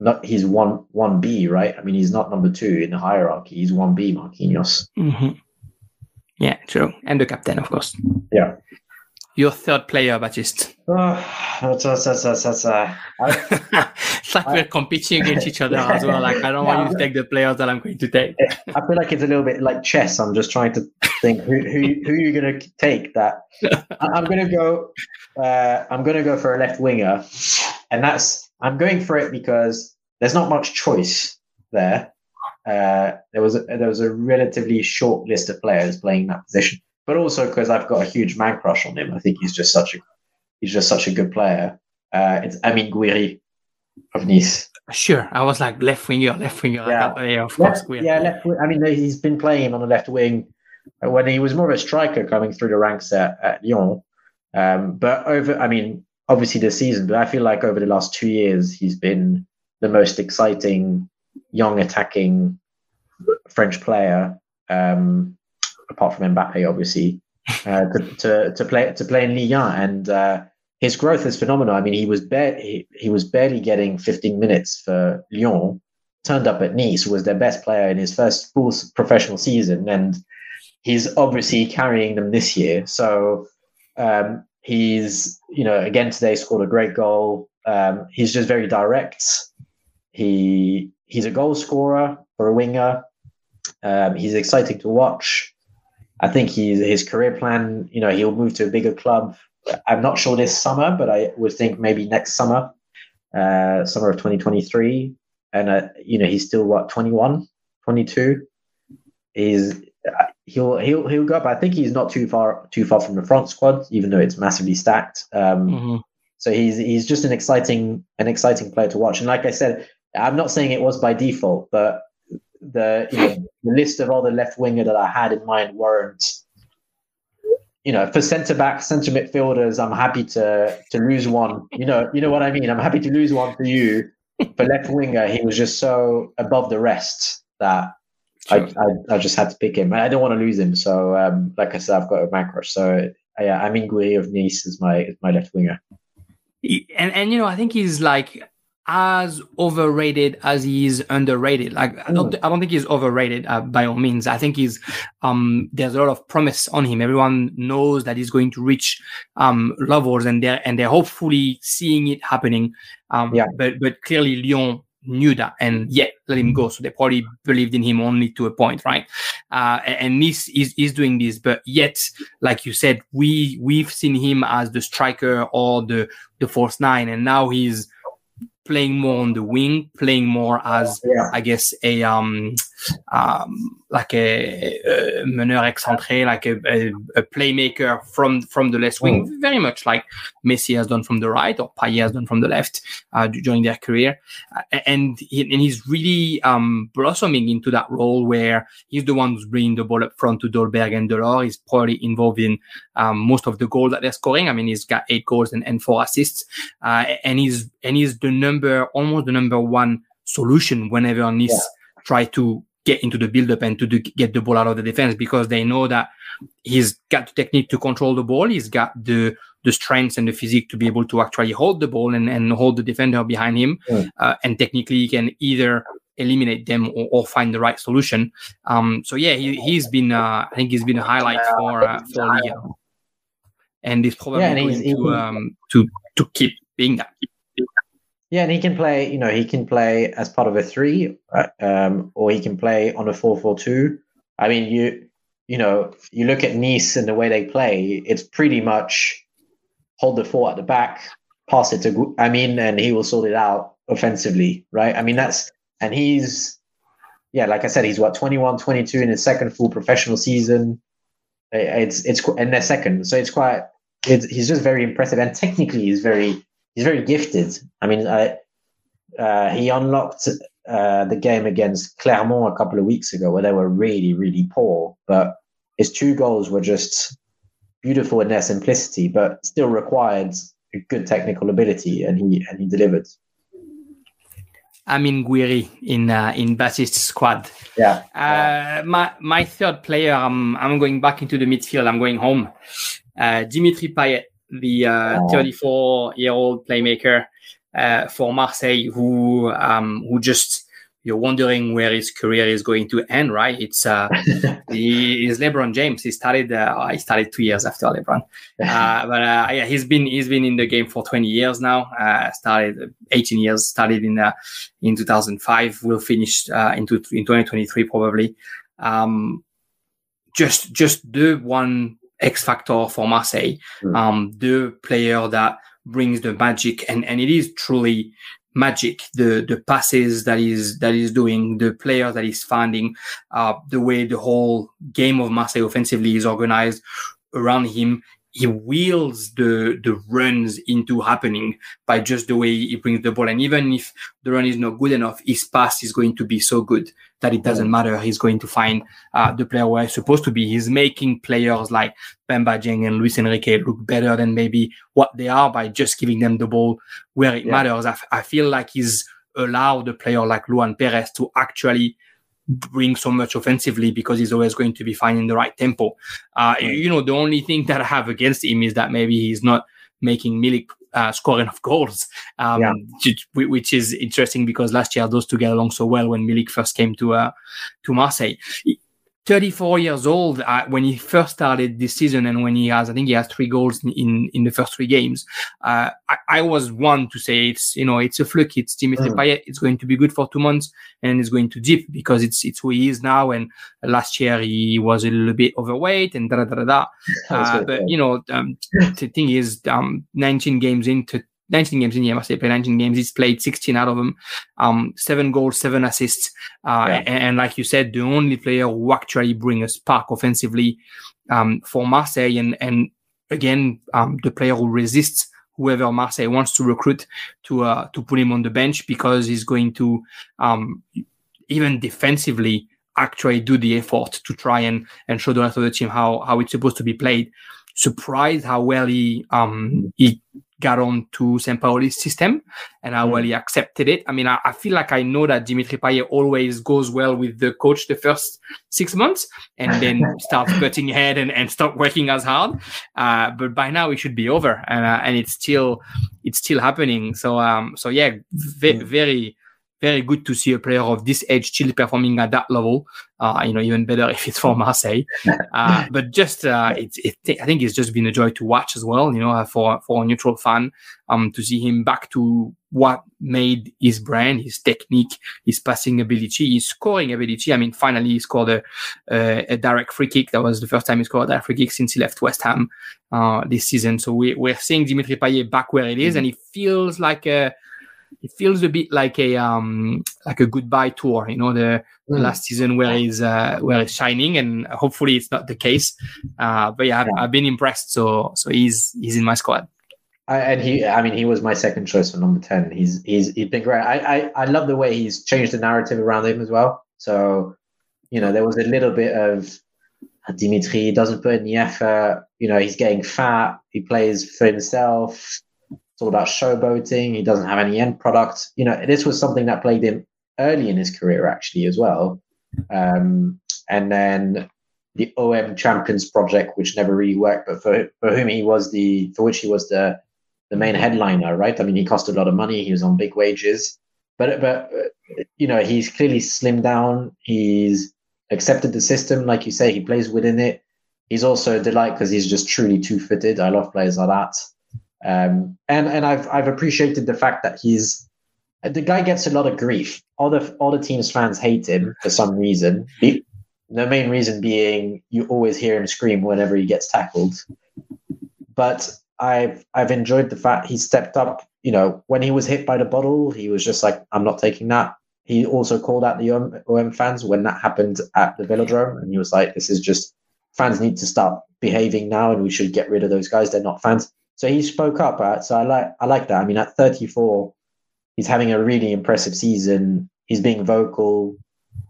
not he's one one B, right? I mean, he's not number two in the hierarchy. He's one B, Marquinhos. Mm-hmm. Yeah, true. And the captain, of course. Yeah. Your third player, Baptiste. (sighs) Oh, that's, that's, that's, that's, uh, I, (laughs) it's like I, we're competing against each other as well. Like, I don't yeah, want you to take the players that I'm going to take. I feel like it's a little bit like chess. I'm just trying to think who who, who you're going to take. That (laughs) I'm going to go. Uh, I'm going to go for a left winger, and that's I'm going for it because there's not much choice there. Uh, there was a, there was a relatively short list of players playing that position, but also because I've got a huge man crush on him. I think he's just such a he's just such a good player. Uh, it's Amine Gouiri of Nice. Sure, I was like left winger, left winger. Yeah, like, yeah of left, course. Yeah, left. I mean, he's been playing on the left wing when he was more of a striker coming through the ranks at, at Lyon. Um, but over, I mean, obviously this season, but I feel like over the last two years, he's been the most exciting young attacking French player, um, apart from Mbappe, obviously, uh, to, to, to play to play in 1. And uh, his growth is phenomenal. I mean, he was ba- he, he was barely getting 15 minutes for Lyon. Turned up at Nice, was their best player in his first full professional season, and he's obviously carrying them this year. So um, he's, you know, again today scored a great goal. Um, he's just very direct. He he's a goal scorer for a winger. Um, he's exciting to watch. I think he's his career plan. You know, he'll move to a bigger club. I'm not sure this summer, but I would think maybe next summer, uh, summer of 2023. And uh, you know, he's still what 21, 22. He's he'll he'll he'll go up. I think he's not too far too far from the front squad, even though it's massively stacked. Um, mm-hmm. So he's he's just an exciting an exciting player to watch. And like I said, I'm not saying it was by default, but the you know the list of the left winger that I had in mind weren't you know, for centre back, centre midfielders, I'm happy to to lose one. You know, you know what I mean. I'm happy to lose one for you. For left winger, he was just so above the rest that I, I, I, just had to pick him. I don't want to lose him. So, um, like I said, I've got a macro. So, yeah, Amine Gouiri of Nice is my is my left winger. And and you know, I think he's like as overrated as he is underrated. Like I don't, I don't think he's overrated uh, by all means. I think he's um, there's a lot of promise on him. Everyone knows that he's going to reach um, levels, and they're and they're hopefully seeing it happening. Um, yeah. But but clearly Lyon knew that and yet let him go. So they probably believed in him only to a point, right? Uh, and Nice is, is doing this, but yet, like you said, we we've seen him as the striker or the the false nine, and now he's playing more on the wing, playing more as yeah. I guess a um, um like a, a meneur excentré, like a, a, a, playmaker from from the left wing, mm. very much like Messi has done from the right or Payet has done from the left uh, during their career, uh, and he, and he's really um blossoming into that role where he's the one who's bringing the ball up front to Dolberg and Delort. He's probably involved in um, most of the goals that they're scoring. I mean, he's got eight goals and, and four assists, uh, and he's and he's the number almost the number one solution whenever Nice yeah. try to get into the build up and to do, get the ball out of the defense because they know that he's got the technique to control the ball. He's got the the strength and the physique to be able to actually hold the ball and, and hold the defender behind him. Mm. Uh, and technically, he can either eliminate them or, or find the right solution. Um, so yeah, he, he's been uh, I think he's been a highlight for uh, for Liga, and he's probably yeah, and going to um, to to keep being that. Yeah, and he can play. You know, he can play as part of a three, uh, um, or he can play on a four-four-two. I mean, you you know, you look at Nice and the way they play. It's pretty much hold the four at the back, pass it to. I mean, and he will sort it out offensively, right? I mean, that's and he's yeah, like I said, he's what 21, 22 in his second full professional season. It's it's in their second, so it's quite. It's, he's just very impressive, and technically, he's very he's very gifted. I mean, I, uh, he unlocked uh, the game against Clermont a couple of weeks ago where they were really, really poor, but his two goals were just beautiful in their simplicity, but still required good technical ability, and he and he delivered. Amine Gouiri in uh, in Baptiste's squad. Yeah. Uh, my my third player, I'm I'm going back into the midfield. I'm going home. Uh, Dimitri Payet the uh, 34 year old playmaker uh, for Marseille who um, who just you're wondering where his career is going to end, right? It's uh, (laughs) he is LeBron James. He started uh, he started two years after LeBron, uh, but uh, yeah, he's been he's been in the game for 20 years now. Uh, started 18 years. Started in uh, in 2005. Will finish uh, into in 2023 probably. Um, just just the one X factor for Marseille, mm. um, the player that brings the magic, and and it is truly magic. The the passes that is that is doing, the player that is finding, uh, the way the whole game of Marseille offensively is organized around him he wheels the the runs into happening by just the way he brings the ball. And even if the run is not good enough, his pass is going to be so good that it doesn't matter. He's going to find uh, the player where he's supposed to be. He's making players like Bamba Dieng and Luis Henrique look better than maybe what they are by just giving them the ball where it yeah. matters. I, f- I feel like he's allowed a player like Luan Peres to actually bring so much offensively because he's always going to be finding the right tempo. Uh, you know, the only thing that I have against him is that maybe he's not making Milik uh, score enough goals, um, yeah. which, which, is interesting because last year those two get along so well when Milik first came to uh, to Marseille. 34 years old uh, when he first started this season and when he has i think he has three goals in in, the first three games. Uh, I, I, was one to say it's you know it's a fluke. It's Dimitri mm. Payet. It's going to be good for two months and it's going to dip because it's it's who he is now. And last year he was a little bit overweight and da da da da uh, but you know um, the thing is um, 19 games into 19 games in the Marseille played 19 games. He's played 16 out of them, um, seven goals, seven assists. Uh, yeah. and, and, like you said, the only player who actually bring a spark offensively um, for Marseille. And, and again, um, the player who resists whoever Marseille wants to recruit to uh, to put him on the bench because he's going to um, even defensively actually do the effort to try and and show the rest of the team how how it's supposed to be played. surprised how well he um he got on to Sampaoli's system and how well he accepted it. I mean, I, I, feel like I know that Dimitri Payet always goes well with the coach the first six months and (laughs) then starts cutting head and, and stop working as hard. Uh, but by now it should be over and, uh, and it's still, it's still happening. So, um, so yeah, ve- very, very good to see a player of this age still performing at that level. Uh, you know, even better (laughs) if it's for Marseille. (laughs) Uh, but just, uh, it, it, I think it's just been a joy to watch as well, you know, uh, for, for a neutral fan, um, to see him back to what made his brand, his technique, his passing ability, his scoring ability. I mean, finally he scored a, a, a direct free kick. That was the first time he scored a direct free kick since he left West Ham, uh, this season. So we, we're seeing Dimitri Payet back where it is, mm-hmm. and he feels like a, it feels a bit like a um like a goodbye tour you know the, mm. last season where he's uh, where he's shining and hopefully it's not the case uh but yeah I've, yeah. I've been impressed so so he's he's in my squad I, and he, I mean, he was my second choice for number ten. He's he's he's been great. I, I I love the way he's changed the narrative around him as well. So, you know, there was a little bit of Dimitri doesn't put in the effort. You know, he's getting fat. He plays for himself. It's all about showboating. He doesn't have any end product. You know, this was something that plagued him early in his career, actually, as well. Um, and then the OM Champions project, which never really worked, but for for whom he was the for which he was the the main headliner, right? I mean, he cost a lot of money. He was on big wages, but but you know, he's clearly slimmed down. He's accepted the system, like you say. He plays within it. He's also a delight because he's just truly two footed. I love players like that. Um, and and I've I've appreciated the fact that he's the guy gets a lot of grief. All the all the team's fans hate him for some reason. The, main reason being you always hear him scream whenever he gets tackled. But I've I've enjoyed the fact he stepped up. You know, when he was hit by the bottle, he was just like, "I'm not taking that." He also called out the OM, OM fans when that happened at the Velodrome, and he was like, "This is just fans need to start behaving now, and we should get rid of those guys. They're not fans." So he spoke up. Uh, so I like I like that. I mean, at 34, he's having a really impressive season. He's being vocal,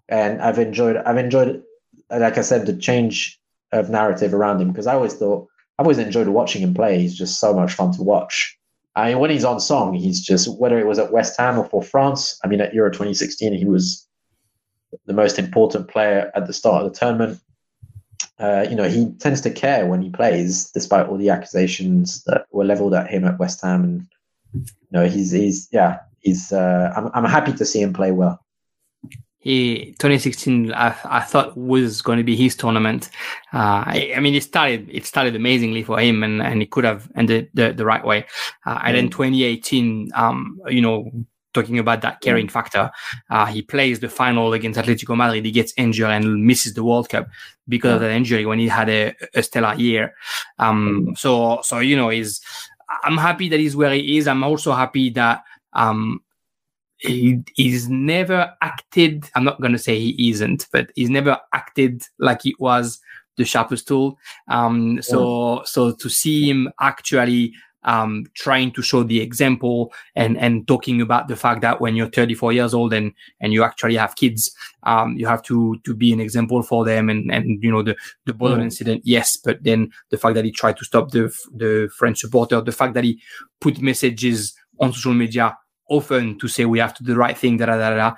and I've enjoyed I've enjoyed like I said the change of narrative around him because I always thought I've always enjoyed watching him play. He's just so much fun to watch. I mean, when he's on song, he's just whether it was at West Ham or for France. I mean, at Euro 2016, he was the most important player at the start of the tournament uh, you know, he tends to care when he plays, despite all the accusations that were leveled at him at West Ham. And you know, he's he's yeah, he's. Uh, I'm I'm happy to see him play well. He 2016, I, I thought was going to be his tournament. Uh, I, I, mean, it started it started amazingly for him, and and it could have ended the, the right way. Uh, and then mm. 2018, um, you know, talking about that caring factor. Uh, he plays the final against Atletico Madrid. He gets injured and misses the World Cup because of that injury when he had a, a stellar year. Um, so, so, you know, he's, I'm happy that he's where he is. I'm also happy that, um, he, he's never acted. I'm not going to say he isn't, but he's never acted like it was the sharpest tool. Um, so, so to see him actually um, trying to show the example and and talking about the fact that when you're 34 years old and and you actually have kids, um, you have to to be an example for them. And and you know the the Bolo mm. incident, yes, but then the fact that he tried to stop the the French supporter, the fact that he put messages on social media often to say we have to do the right thing, da da da da.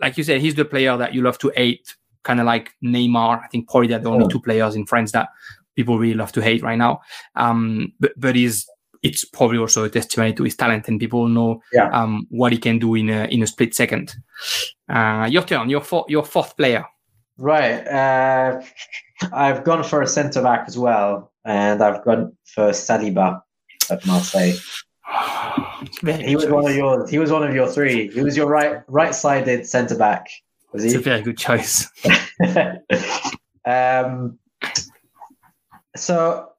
Like you said, he's the player that you love to hate, kind of like Neymar. I think probably they're the only oh. two players in France that people really love to hate right now. Um, but but he's it's probably also a testimony to his talent, and people know yeah. um, what he can do in a in a split second. Uh, your turn. Your four, your fourth player. Right. Uh, I've gone for a centre back as well, and I've gone for Saliba at Marseille. (sighs) he was choice. one of yours. He was one of your three. He was your right right sided centre back. Was he? It's a very good choice. (laughs) um, so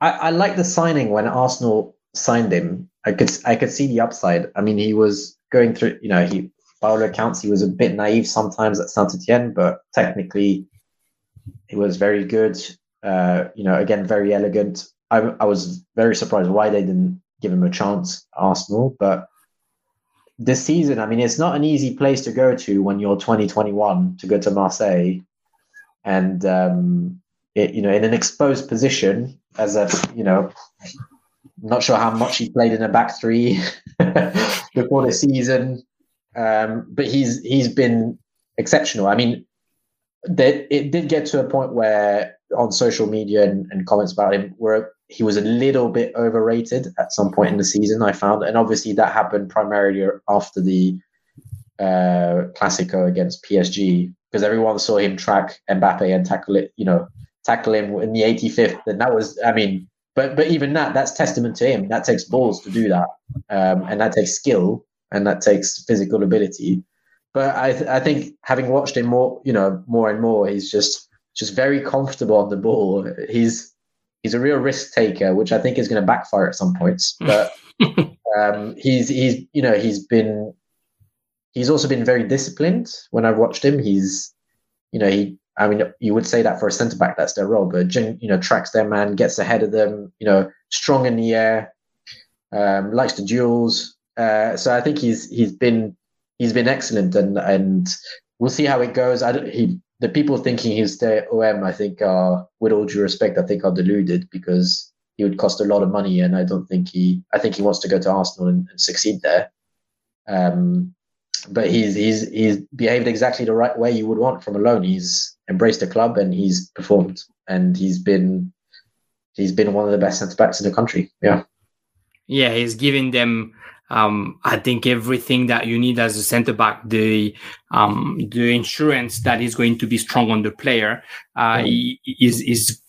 I, I like the signing when Arsenal signed him. I could I could see the upside. I mean, he was going through. You know, he by all accounts he was a bit naive sometimes at Saint Etienne, but technically he was very good. Uh, you know, again, very elegant. I, I was very surprised why they didn't give him a chance, Arsenal. But this season, I mean, it's not an easy place to go to when you're 2021 to go to Marseille, and um, it, you know, in an exposed position as a, you know, not sure how much he played in a back three (laughs) before the season, um, but he's he's been exceptional. I mean, that it did get to a point where on social media and, and comments about him were he was a little bit overrated at some point in the season. I found, and obviously that happened primarily after the uh, Classico against PSG because everyone saw him track Mbappe and tackle it, you know, tackle him in the 85th, and that was, I mean, but but even that, that's testament to him. That takes balls to do that, um, and that takes skill, and that takes physical ability. But I th- I think having watched him more, you know, more and more, he's just just very comfortable on the ball. He's he's a real risk taker, which I think is going to backfire at some points. (laughs) But um, he's he's you know he's been he's also been very disciplined. When I've watched him, he's you know he I mean you would say that for a centre back that's their role, but you know tracks their man, gets ahead of them, you know strong in the air, um, likes the duels. Uh, so I think he's he's been he's been excellent, and and we'll see how it goes. I don't, he the people thinking he'll OM, I think, are with all due respect, I think are deluded because he would cost a lot of money, and I don't think he. I think he wants to go to Arsenal and, and succeed there. Um, but he's he's he's behaved exactly the right way you would want from a loan. He's embraced the club and he's performed, and he's been he's been one of the best centre backs in the country. Yeah, yeah, he's giving them um, I think everything that you need as a center back, the um, the insurance that is going to be strong on the player, uh, mm. is is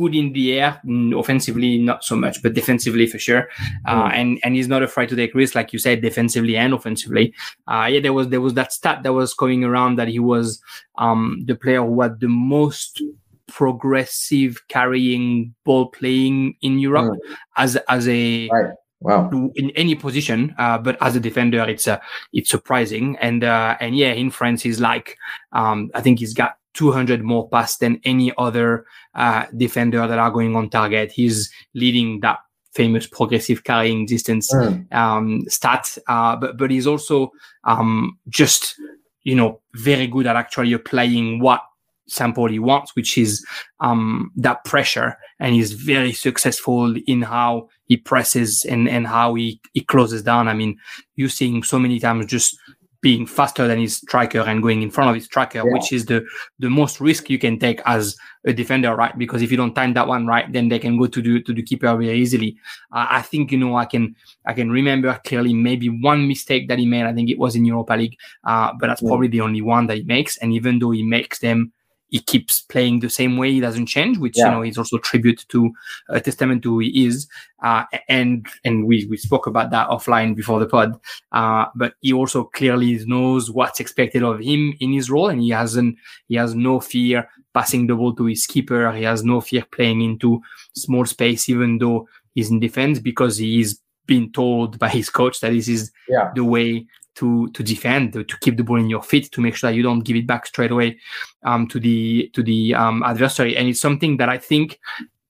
good in the air, offensively not so much, but defensively for sure. Uh, mm. and and he's not afraid to take risks, like you said, defensively and offensively. Uh, yeah, there was there was that stat that was going around that he was um, the player who had the most progressive carrying ball playing in Europe mm. as as a right. Wow. In any position, uh, but as a defender, it's uh, it's surprising. And uh, and yeah, in France, he's like, um, I think he's got 200 more pass than any other uh, defender that are going on target. He's leading that famous progressive carrying distance mm. um, stat, uh, but but he's also um, just you know very good at actually applying what Sampaoli wants, which is um, that pressure, and he's very successful in how he presses and and how he, he closes down. I mean, you seeing so many times just being faster than his striker and going in front of his striker, yeah. which is the the most risk you can take as a defender, right? Because if you don't time that one right, then they can go to the to the keeper very easily. Uh, I think you know I can I can remember clearly maybe one mistake that he made. I think it was in Europa League, uh, but that's yeah. probably the only one that he makes. And even though he makes them he keeps playing the same way. He doesn't change, which yeah. you know is also tribute to a testament to who he is. Uh, and and we we spoke about that offline before the pod. Uh, but he also clearly knows what's expected of him in his role, and he hasn't he has no fear passing the ball to his keeper. He has no fear playing into small space, even though he's in defense, because he's been told by his coach that this is yeah. the way to to defend, to, keep the ball in your feet, to make sure that you don't give it back straight away um, to the to the um, adversary. And it's something that I think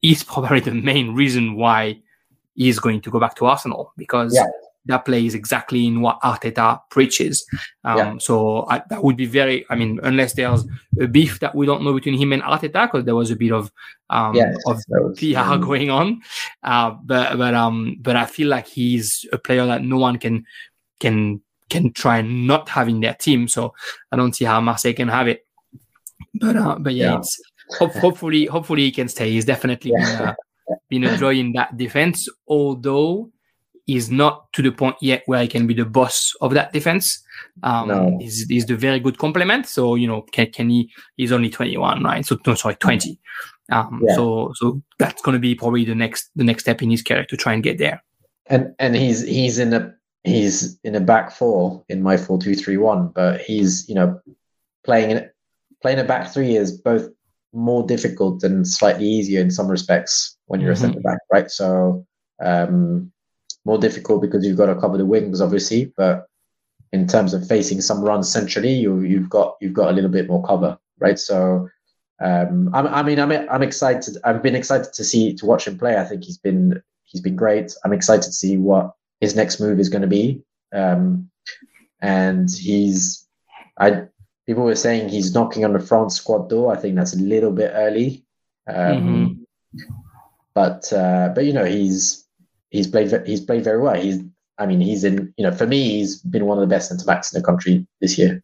is (laughs) probably the main reason why he's going to go back to Arsenal because yeah. that plays exactly in what Arteta preaches. Um, yeah. So I, that would be very. I mean, unless there's a beef that we don't know between him and Arteta, because there was a bit of um, yes, of was, PR um, going on. Uh, but but um, but I feel like he's a player that no one can can can try not having their team. So I don't see how Marseille can have it. But uh, but yeah, yeah. it's hope, hopefully hopefully he can stay. He's definitely yeah. been, uh, been a joy in that defense, although he's not to the point yet where he can be the boss of that defense. Um, no. he's, he's the very good complement. So you know, can, can he? He's only twenty one, right? So no, sorry, twenty. Um, yeah. So so that's going to be probably the next the next step in his career to try and get there. And and he's he's in a he's in a back four in my four two three one, but he's you know playing in playing a back three is both more difficult and slightly easier in some respects when you're mm-hmm. a centre back, right? So um, more difficult because you've got to cover the wings, obviously, but in terms of facing some runs centrally, you you've got you've got a little bit more cover, right? So um, I, I mean, I'm I'm excited. I've been excited to see to watch him play. I think he's been he's been great. I'm excited to see what his next move is going to be. Um, and he's, I people were saying he's knocking on the France squad door. I think that's a little bit early. Um, mm-hmm. But uh, but you know he's he's played he's played very well. He's I mean he's in you know for me he's been one of the best centre backs in the country this year.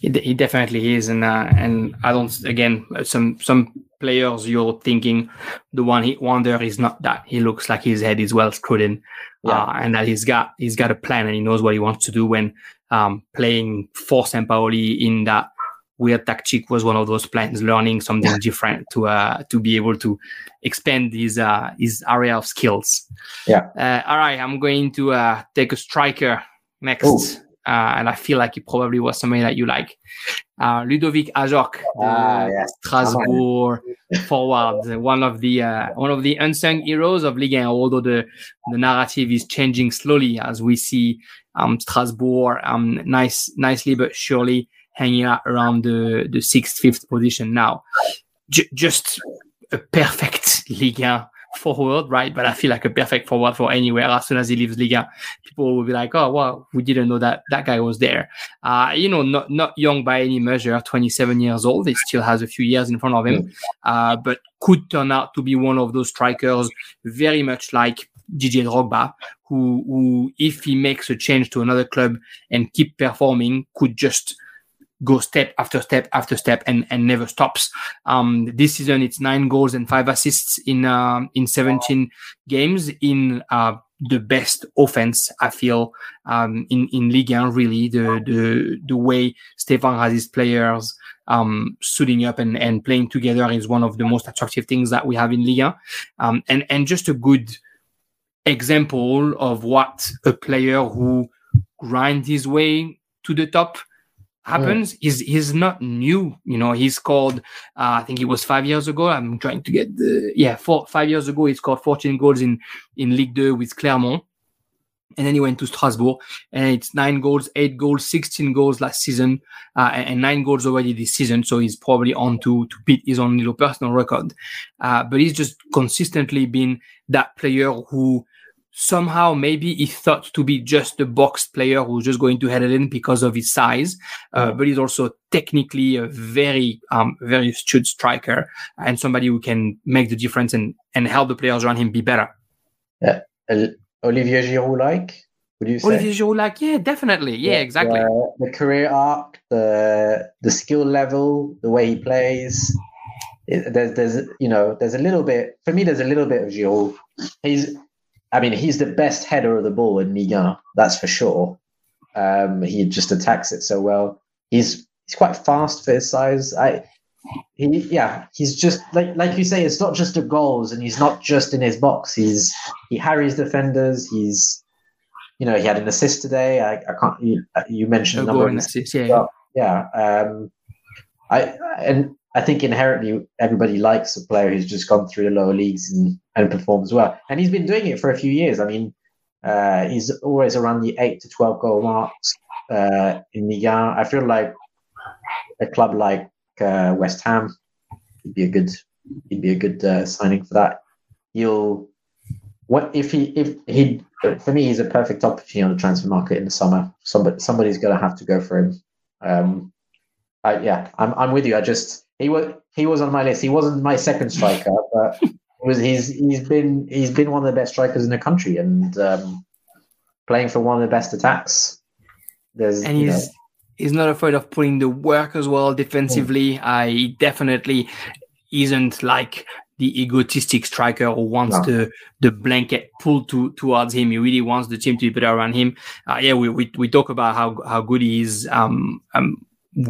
He, he definitely is, and uh, and I don't again some some players you're thinking the one hit wonder is not that he looks like his head is well screwed in, yeah. uh, and that he's got he's got a plan and he knows what he wants to do when um, playing for Sampaoli in that weird tactic was one of those plans, learning something different to uh, to be able to expand his uh, his area of skills. Yeah. Uh, all right, I'm going to uh, take a striker next. Ooh. Uh, and I feel like it probably was somebody that you like. Uh, Ludovic Ajorque, the ah, yes. Strasbourg forward, one of the uh, one of the unsung heroes of Ligue 1. Although the the narrative is changing slowly as we see um, Strasbourg um, nice nicely but surely hanging out around the the sixth fifth position now. J- just a perfect (laughs) Ligue 1 forward, right? But I feel like a perfect forward for anywhere. As soon as he leaves Liga, people will be like, "Oh, well, we didn't know that that guy was there." Uh, you know, not not young by any measure, 27 years old. He still has a few years in front of him, uh, but could turn out to be one of those strikers, very much like Didier Drogba, who, who if he makes a change to another club and keep performing, could just go step after step after step and, and never stops. Um, this season, it's nine goals and five assists in uh, in 17 games in uh, the best offense. I feel um, in in Ligue 1, really the the the way Stéphan has his players um, suiting up and, and playing together is one of the most attractive things that we have in Ligue 1. Um, and and just a good example of what a player who grind his way to the top happens. He's he's not new. You know, he scored. Uh, I think it was five years ago. I'm trying to get the yeah, four five years ago. He scored 14 goals in in Ligue 2 with Clermont. And then he went to Strasbourg, and it's nine goals, eight goals, 16 goals last season, uh, and nine goals already this season. So he's probably on to, to beat his own little personal record. Uh, but he's just consistently been that player who somehow maybe he thought to be just a box player who's just going to head it in because of his size, uh, but he's also technically a very, um, very astute striker and somebody who can make the difference and, and help the players around him be better. Yeah. Olivier Giroud like? Would you say? Olivier Giroud like? Yeah, definitely. Yeah, yeah exactly. The, the career arc, the the skill level, the way he plays. It, there's, there's, you know, there's a little bit. For me, there's a little bit of Giroud. He's I mean, he's the best header of the ball in Ligue that's for sure. Um, he just attacks it so well. He's he's quite fast for his size. I he yeah, he's just like like you say, it's not just the goals, and he's not just in his box. He's he harries defenders. He's you know he had an assist today. I, I can't you, you mentioned no number of assists. Yeah, yeah. Um, I and I think inherently everybody likes a player who's just gone through the lower leagues and, and performs well. And he's been doing it for a few years. I mean, uh, he's always around the eight to twelve goal marks uh, in the year. I feel like a club like uh, West Ham would be a good he'd be a good uh, signing for that. He'll what if he if he for me he's a perfect opportunity on the transfer market in the summer. Somebody somebody's going to have to go for him. Um, I, yeah, I'm I'm with you. I just he was he was on my list. He wasn't my second striker, but was he's he's been he's been one of the best strikers in the country and um, playing for one of the best attacks. There's and he's know, he's not afraid of putting the work as well defensively. Mm. I definitely isn't like the egotistic striker who wants no. the the blanket pulled to towards him. He really wants the team to be better around him. Uh, yeah, we, we we talk about how how good he is um, um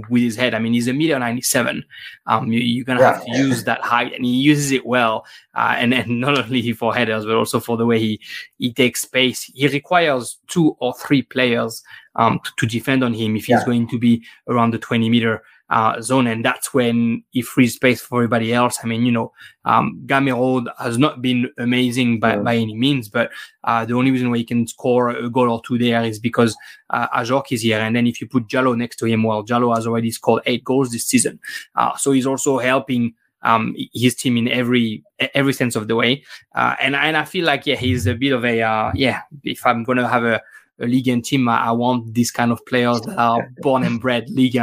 with his head. I mean, he's a meter 97. Um, you, are going to have to use that height and he uses it well. Uh, and, and not only for headers, but also for the way he, he takes space. He requires two or three players, um, to, to defend on him if he's yeah. going to be around the 20 meter uh, zone, and that's when he frees space for everybody else. I mean, you know, um, Gameiro has not been amazing by, by any means, but uh, the only reason why he can score a goal or two there is because uh, Ajorque is here. And then if you put Diallo next to him, well, Diallo has already scored eight goals this season, uh, so he's also helping um, his team in every every sense of the way. Uh, and and I feel like yeah, he's a bit of a uh, yeah. If I'm gonna have a, a league and team, I, I, want these kind of players that are (laughs) born and bred league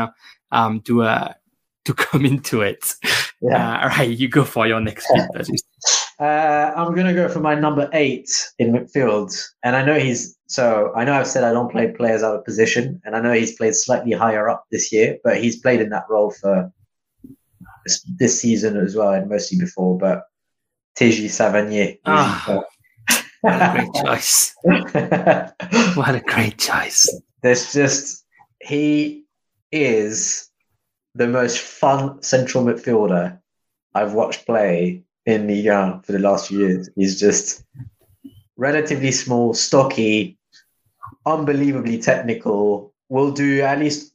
um, to uh, to (laughs) come into it. Yeah. Uh, all right, you go for your next (laughs) pick. uh, I'm gonna go for my number eight in midfield, and I know he's so. I know I've said I don't play players out of position, and I know he's played slightly higher up this year, but he's played in that role for this, this season as well, and mostly before. But Teji Savanier. Ah, (laughs) what a great choice! what a great choice! There's just he is the most fun central midfielder I've watched play in Ligue 1 for the last few years. He's just relatively small, stocky, unbelievably technical. Will do at least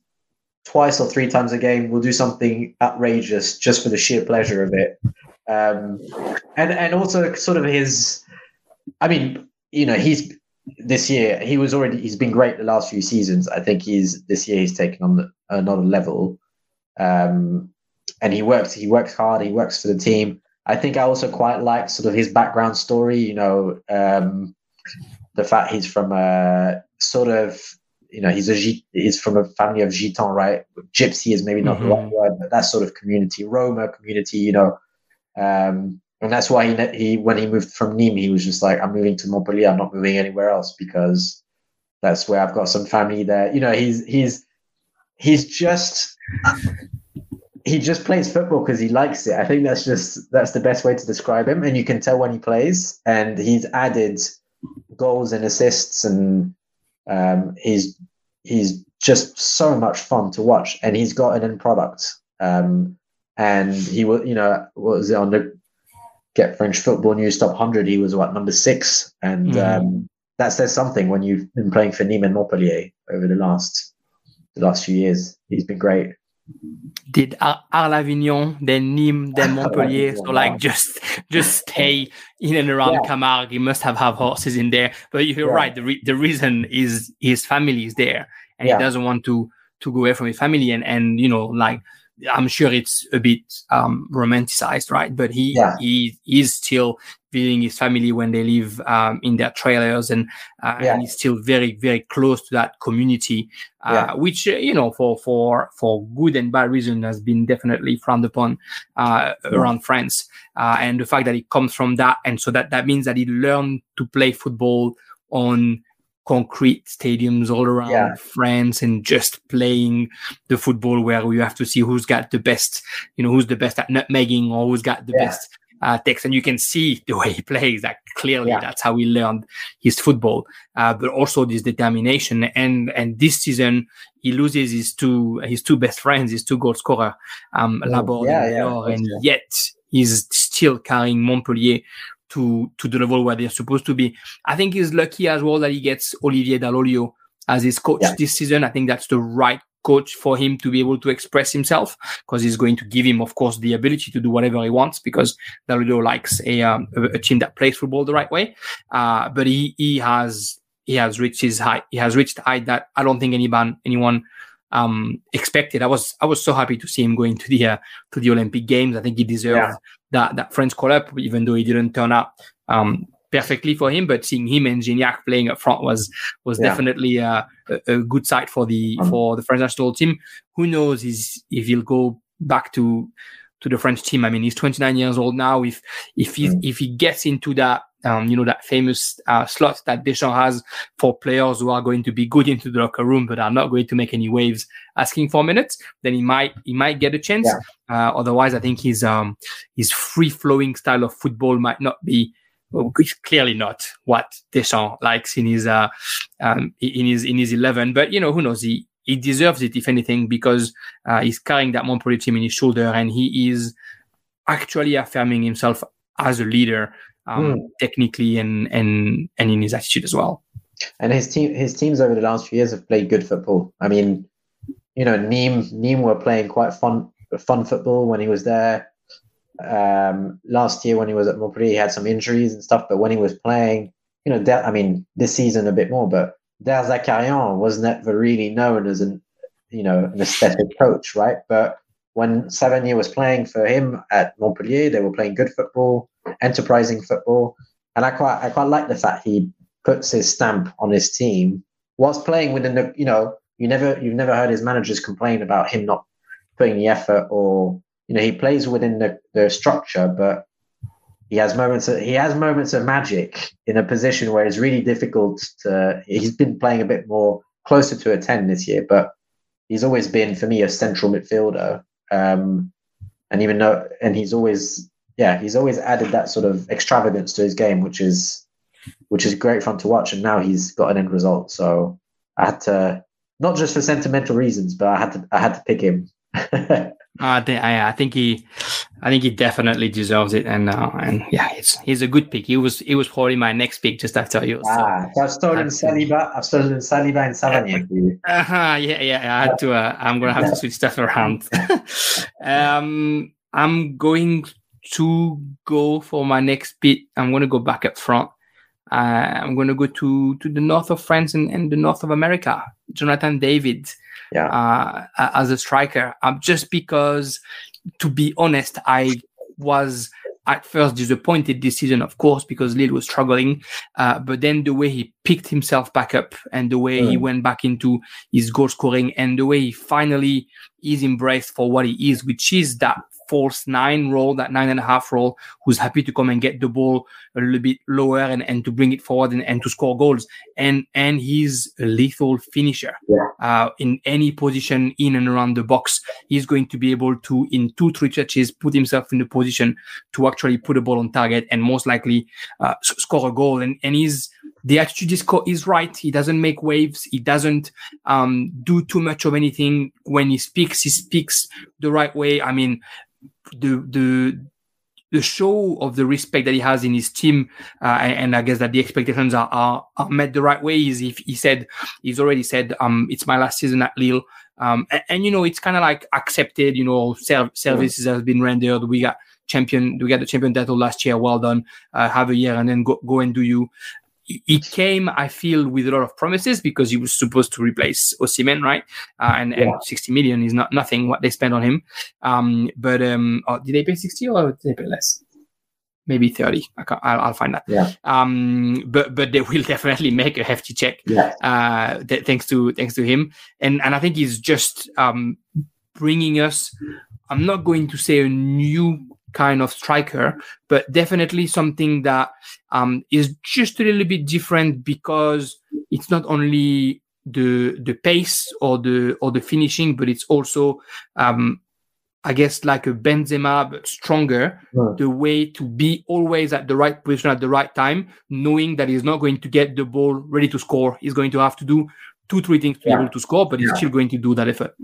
twice or three times a game. Will do something outrageous just for the sheer pleasure of it. Um, and and also sort of his. I mean, you know, he's this year he was already he's been great the last few seasons. I think he's this year he's taken on the, another level. Um, and he works he works hard. He works for the team. I think I also quite like sort of his background story. You know, um, the fact he's from a sort of you know he's a he's from a family of gitan, right? Gypsy is maybe not mm-hmm. the right word, but that sort of community, Roma community. You know, um, and that's why he he when he moved from Nîmes, he was just like, I'm moving to Montpellier. I'm not moving anywhere else because that's where I've got some family there. You know, he's he's he's just he just plays football because he likes it. I think that's just that's the best way to describe him. And you can tell when he plays. And he's added goals and assists, and um, he's he's just so much fun to watch. And he's got an end product. Um, and he was, you know, was on the Get French Football News Top 100? He was what number six, and mm. um, that says something when you've been playing for Nîmes and Montpellier over the last the last few years. He's been great did Arles Avignon, then Nîmes, then (laughs) Montpellier. so like just just stay in and around yeah. Camargue. He must have have horses in there. But you're yeah. right. The re- the reason is his family is there, and yeah. he doesn't want to to go away from his family. And and you know like I'm sure it's a bit um, romanticized, right? But he yeah. he is still visiting his family when they live um, in their trailers, and, uh, yeah. and he's still very very close to that community, uh, yeah. which uh, you know for for for good and bad reason has been definitely frowned upon uh, around France, uh, and the fact that it comes from that, and so that that means that he learned to play football on concrete stadiums all around yeah. France and just playing the football where you have to see who's got the best, you know, who's the best at nutmegging or who's got the yeah. best uh, text. And you can see (laughs) the way he plays that clearly yeah. that's how he learned his football, uh, but also this determination. And, and this season he loses his two, his two best friends, his two goal scorer, um, Laborde and, and yet he's still carrying Montpellier to to the level where they're supposed to be. I think he's lucky as well that he gets Olivier Dall'Oglio as his coach yeah. this season. I think that's the right coach for him to be able to express himself because he's going to give him, of course, the ability to do whatever he wants because Dall'Oglio likes a, um, a, team that plays football the right way. Uh, but he, he has, he has reached his height. He has reached height that I don't think anyone, anyone, um, expected. I was, I was so happy to see him going to the, uh, to the Olympic games. I think he deserved yeah that that French call up, even though he didn't turn out um, perfectly for him. But seeing him and Gignac playing up front was was yeah. definitely a, a, good sight for the um, for the French national team. Who knows is if he'll go back to to the French team. I mean, he's 29 years old now. If if he mm. if he gets into that um, you know, that famous uh, slot that Deschamps has for players who are going to be good into the locker room, but are not going to make any waves asking for minutes, then he might, he might get a chance. Yeah. Uh, otherwise, I think his, um, his free flowing style of football might not be, well, clearly not what Deschamps likes in his, uh, um, in his, in his 11, but you know, who knows? He, he deserves it, if anything, because uh, he's carrying that Montpellier team in his shoulder and he is actually affirming himself as a leader um, mm. technically and and and in his attitude as well. And his team, his teams over the last few years have played good football. I mean, you know, Nîmes, Nîmes were playing quite fun, fun football when he was there. Um, last year when he was at Montpellier, he had some injuries and stuff, but when he was playing, you know, I mean, this season a bit more, but Der Zakarian was never really known as an, you know, an aesthetic coach, right? But when Savanier was playing for him at Montpellier, they were playing good football, enterprising football, and I quite I quite like the fact he puts his stamp on his team whilst playing within the you know you never you've never heard his managers complain about him not putting the effort or you know he plays within the, the structure, but he has moments of, he has moments of magic in a position where it's really difficult to he's been playing a bit more closer to a 10 this year but he's always been for me a central midfielder. Um, and even though and he's always yeah he's always added that sort of extravagance to his game which is which is great fun to watch. And now he's got an end result. So i had to not just for sentimental reasons but i had to i had to pick him (laughs) I think I, I, think he, I think he definitely deserves it, and uh, and yeah, it's he's a good pick. He was he was probably my next pick just after you. Ah, so I've stolen Saliba. I've stolen Saliba and Savanier. Uh-huh, yeah, yeah. I had to. Uh, I'm gonna have to switch stuff around. (laughs) um, I'm going to go for my next pick. I'm gonna go back up front. Uh, I'm gonna go to to the north of France and, and the north of America. Jonathan David yeah. uh, as a striker, um, just because, to be honest, I was at first disappointed this season, of course, because Lille was struggling. Uh, but then the way he picked himself back up and the way mm. he went back into his goal scoring and the way he finally is embraced for what he is, which is that false nine role, that nine and a half role, who's happy to come and get the ball a little bit lower and, and to bring it forward and, and to score goals. And and he's a lethal finisher. Yeah. Uh, in any position in and around the box, he's going to be able to, in two, three touches, put himself in the position to actually put a ball on target and most likely uh, score a goal. And and he's the attitude is, co- is right. He doesn't make waves. He doesn't um, do too much of anything. When he speaks, he speaks the right way. I mean, the the the show of the respect that he has in his team, uh, and, and, I guess that the expectations are, are, are met the right way. Is if he said he's already said, um, it's my last season at Lille, um, and, and you know it's kind of like accepted. You know, services has been rendered. We got champion, we got the champion title last year. Well done. Uh, have a year and then go go and do you he came, I feel, with a lot of promises because he was supposed to replace Osimhen, right? Uh, and, yeah. and 60 million is not nothing what they spent on him. Um, but um, oh, did they pay 60 or did they pay less? Maybe 30. I will I'll find that. Yeah. Um, but but they will (laughs) definitely make a hefty check. Yeah. Uh, th- thanks to thanks to him, and and I think he's just um bringing us. I'm not going to say a new kind of striker, but definitely something that um, is just a little bit different because it's not only the the pace or the or the finishing, but it's also um, I guess like a Benzema but stronger. Right. The way to be always at the right position at the right time, knowing that he's not going to get the ball ready to score. He's going to have to do two three things to yeah. be able to score, but he's yeah. still going to do that effort.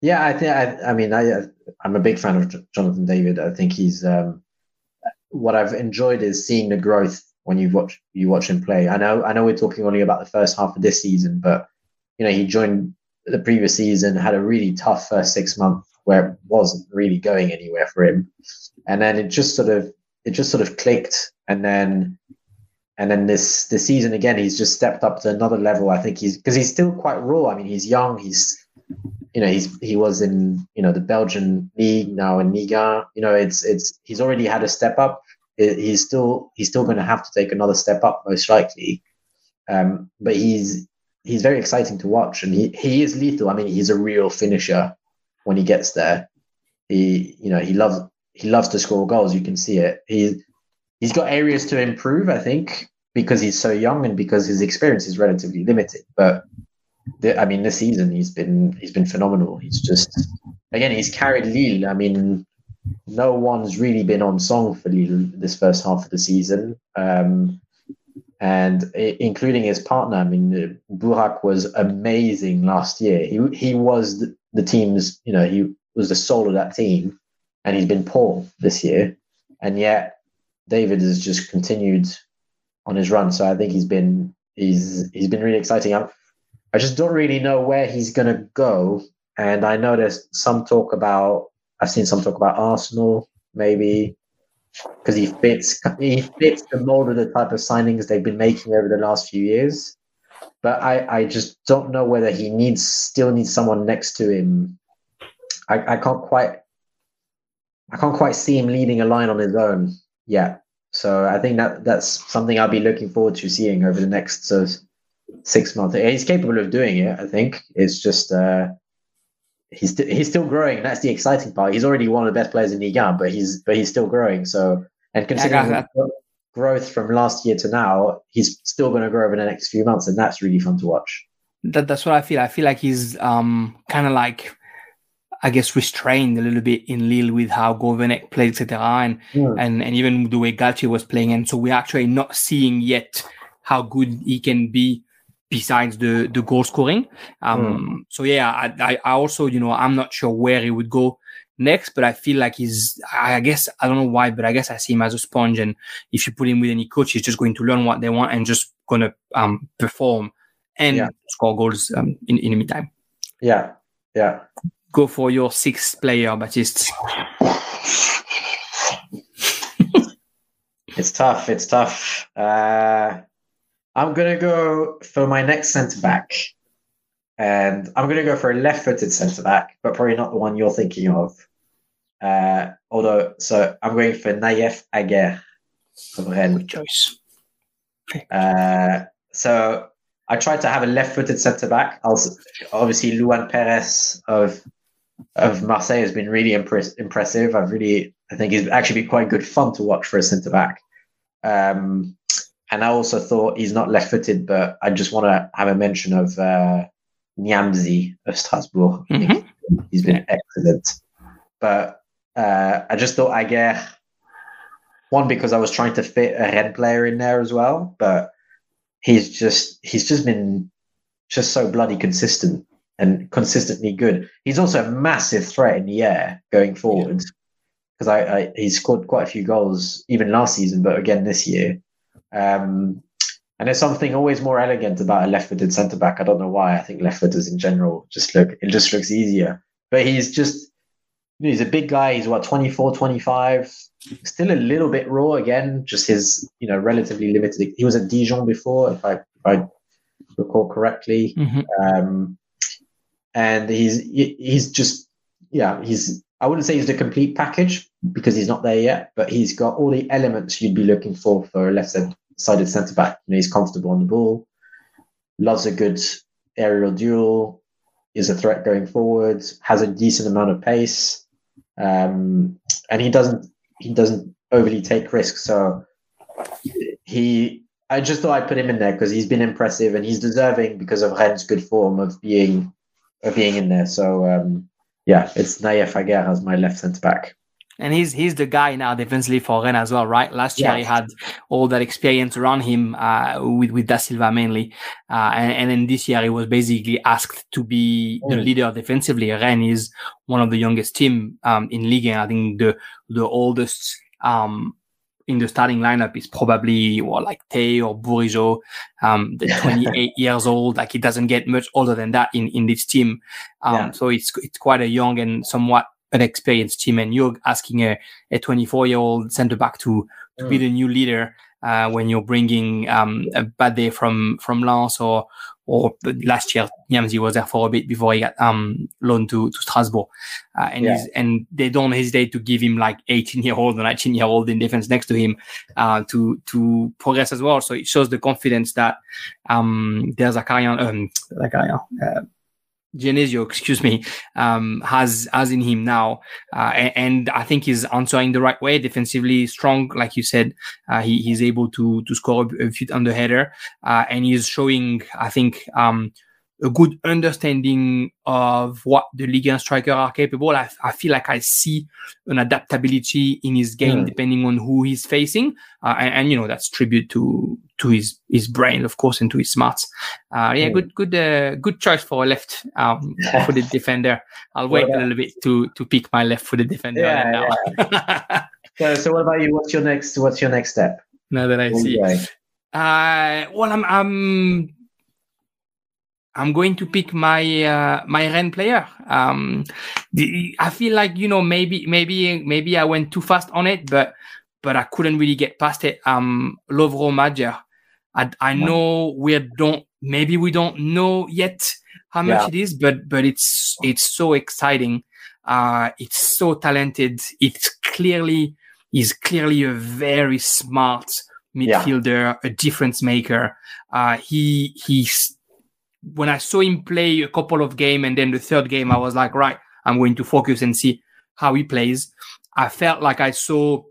Yeah, I think. I, I mean, I I'm a big fan of Jonathan David. I think he's. Um, what I've enjoyed is seeing the growth when you watch you watch him play. I know I know we're talking only about the first half of this season, but you know he joined the previous season, had a really tough first six months where it wasn't really going anywhere for him, and then it just sort of it just sort of clicked, and then and then this this season again he's just stepped up to another level. I think he's because he's still quite raw. I mean he's young. He's you know he's he was in you know the Belgian league now in Liga. You know it's it's he's already had a step up. He's still he's still going to have to take another step up most likely. Um, but he's he's very exciting to watch, and he he is lethal. I mean, he's a real finisher when he gets there. He you know he loves he loves to score goals. You can see it. He he's got areas to improve. I think because he's so young and because his experience is relatively limited, but I mean, this season he's been he's been phenomenal. He's just again he's carried Lille. I mean, no one's really been on song for Lille this first half of the season, um, and including his partner. I mean, Burak was amazing last year. He he was the, the team's you know he was the soul of that team, and he's been poor this year, and yet David has just continued on his run. So I think he's been he's he's been really exciting. I'm, I just don't really know where he's going to go. And I know there's some talk about, I've seen some talk about Arsenal, maybe, because he fits he fits the mold of the type of signings they've been making over the last few years. But I, I just don't know whether he needs still needs someone next to him. I, I can't quite I can't quite see him leading a line on his own yet. So I think that that's something I'll be looking forward to seeing over the next uh, six months. He's capable of doing it. I think it's just uh, he's st- he's still growing. That's the exciting part. He's already one of the best players in Ligue 1, but he's but he's still growing. So and considering Yeah, the growth from last year to now, he's still going to grow over the next few months, and that's really fun to watch. That, that's what I feel. I feel like he's um kind of like I guess restrained a little bit in Lille with how Gourvennec played, etc. And, Hmm. and and even the way Galtier was playing, and so we're actually not seeing yet how good he can be besides the the goal scoring. Um, so yeah, I, I I also you know I'm not sure where he would go next, but I feel like he's I guess I don't know why, but I guess I see him as a sponge, and if you put him with any coach, he's just going to learn what they want and just gonna um perform and Yeah. score goals um, in in the meantime. Yeah, yeah. Go for your sixth player, Baptiste. It's tough. It's tough. Uh, I'm gonna go for my next centre back, and I'm gonna go for a left-footed centre back, but probably not the one you're thinking of. Uh, although, so I'm going for Nayef Aguerd of Rennes. Good choice. Uh, so I tried to have a left-footed centre back. Also, obviously, Luan Peres of of Marseille has been really impress- impressive. I've really, I think he's actually been quite good fun to watch for a centre back. Um, and I also thought he's not left-footed, but I just want to have a mention of uh, Nyamsi of Strasbourg. Think He's been excellent. But uh, I just thought Aguerd, one because I was trying to fit a Rennes player in there as well, but he's just he's just been just so bloody consistent and consistently good. He's also a massive threat in the air going forward because I, I he scored quite a few goals even last season, but again this year. Um, and there's something always more elegant about a left-footed centre back. I don't know why. I think left-footers in general just look it just looks easier. But he's just he's a big guy. He's what 24, 25. Still a little bit raw again. Just his you know relatively limited. He was at Dijon before, if I if I recall correctly. Mhm. Um, and he's he- he's just yeah he's I wouldn't say he's the complete package because he's not there yet, but he's got all the elements you'd be looking for for a left-sided centre back. You know, he's comfortable on the ball, loves a good aerial duel, is a threat going forward, has a decent amount of pace, um, and he doesn't he doesn't overly take risks. So he, I just thought I'd put him in there because he's been impressive and he's deserving because of Rennes' good form of being of being in there. So um, yeah, it's Nayef Aguerd as my left centre back. And he's he's the guy now defensively for Rennes as well, right? Last year Yeah. he had all that experience around him uh, with with Da Silva mainly, uh, and, and then this year he was basically asked to be the Mm. leader defensively. Rennes is one of the youngest team um, in league, and I think the the oldest um, in the starting lineup is probably well, like Tait or Bourigeaud, um, the (laughs) 28 years old. Like he doesn't get much older than that in in this team. Um, Yeah. So it's it's quite a young and somewhat an experienced team, and you're asking a a 24 year old centre back to to be Mm. the new leader uh, when you're bringing um, a Badé from from Lens or or last year Nyamsi was there for a bit before he got um, loaned to to Strasbourg, uh, and Yeah. he's, and they don't hesitate to give him like 18 year old or 19 year old in defense next to him uh, to to progress as well. So it shows the confidence that um, there's Zakarian, um, Zakarian, uh, Genesio, excuse me, um, has has in him now, uh, and, and I think he's answering the right way. Defensively strong, like you said, uh, he, he's able to to score a, a few the header, uh, and he's showing, I think, um, a good understanding of what the Ligue 1 striker are capable. I, I feel like I see an adaptability in his game Mm. depending on who he's facing, uh, and, and you know that's tribute to to his his brain, of course, and to his smarts. Uh, yeah, Mm. good good uh, good choice for a left um, footed (laughs) defender. I'll wait Well, a little bit to to pick my left footed defender Yeah, now. (laughs) So, so what about you? What's your next? What's your next step? now that I see. Okay. Uh, well, I'm I'm I'm going to pick my uh, my Rennes player. Um, the, I feel like you know maybe maybe maybe I went too fast on it, but but I couldn't really get past it. Um, Lovro Majer. I I know we don't maybe we don't know yet how much Yeah. it is, but but it's it's so exciting. Uh, it's so talented. It's clearly he's clearly a very smart Yeah. midfielder, a difference maker. Uh, he he's when I saw him play a couple of game and then the third game, I was like, right, I'm going to focus and see how he plays. I felt like I saw.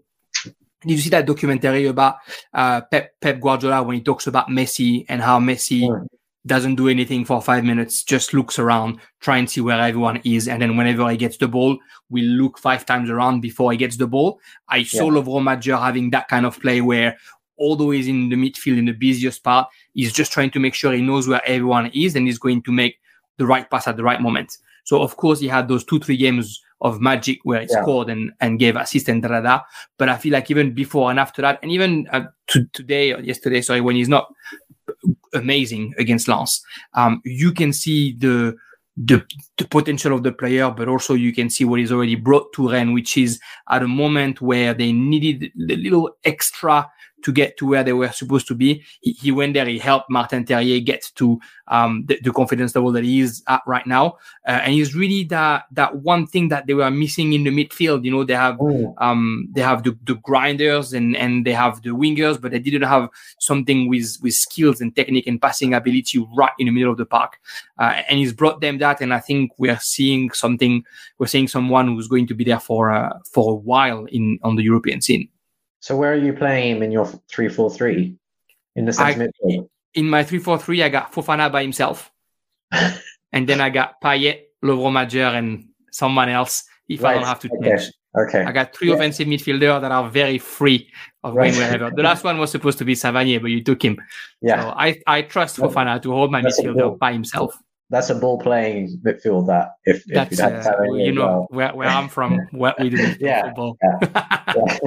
Did you see that documentary about uh, Pep, Pep Guardiola when he talks about Messi and how Messi Mm. doesn't do anything for five minutes, just looks around, try and see where everyone is, and then whenever he gets the ball, we look five times around before he gets the ball. I saw Lovro Majer having that kind of play where although he's in the midfield in the busiest part, he's just trying to make sure he knows where everyone is and he's going to make the right pass at the right moment. So of course he had those two, three games of magic where he Yeah. scored and, and gave assist and da, da, da. But I feel like even before and after that, and even uh, to, today or yesterday, sorry, when he's not amazing against Lens, um, you can see the, the the potential of the player, but also you can see what he's already brought to Rennes, which is at a moment where they needed the little extra to get to where they were supposed to be. He, he went there, he helped Martin Terrier get to um, the, the confidence level that he is at right now. Uh, and he's really that that one thing that they were missing in the midfield. You know, they have Mm. um, they have the, the grinders and, and they have the wingers, but they didn't have something with, with skills and technique and passing ability right in the middle of the park. Uh, and he's brought them that. And I think we're seeing something, we're seeing someone who's going to be there for, uh, for a while in, on the European scene. So where are you playing him in your three four three? In the centre midfield? In my 3-4-3, I got Fofana by himself. (laughs) and then I got Payet, Lovro Majer, and someone else if I don't have to okay. change. Okay. I got three Yeah. offensive midfielders that are very free of Right. going wherever. The last one was supposed to be Savanier, but you took him. Yeah. So I, I trust Fofana to hold my that's midfielder by himself. That's a ball playing midfield that if, if That's uh, you know well. where, where I'm from, what we do (laughs) Yeah, football. Yeah.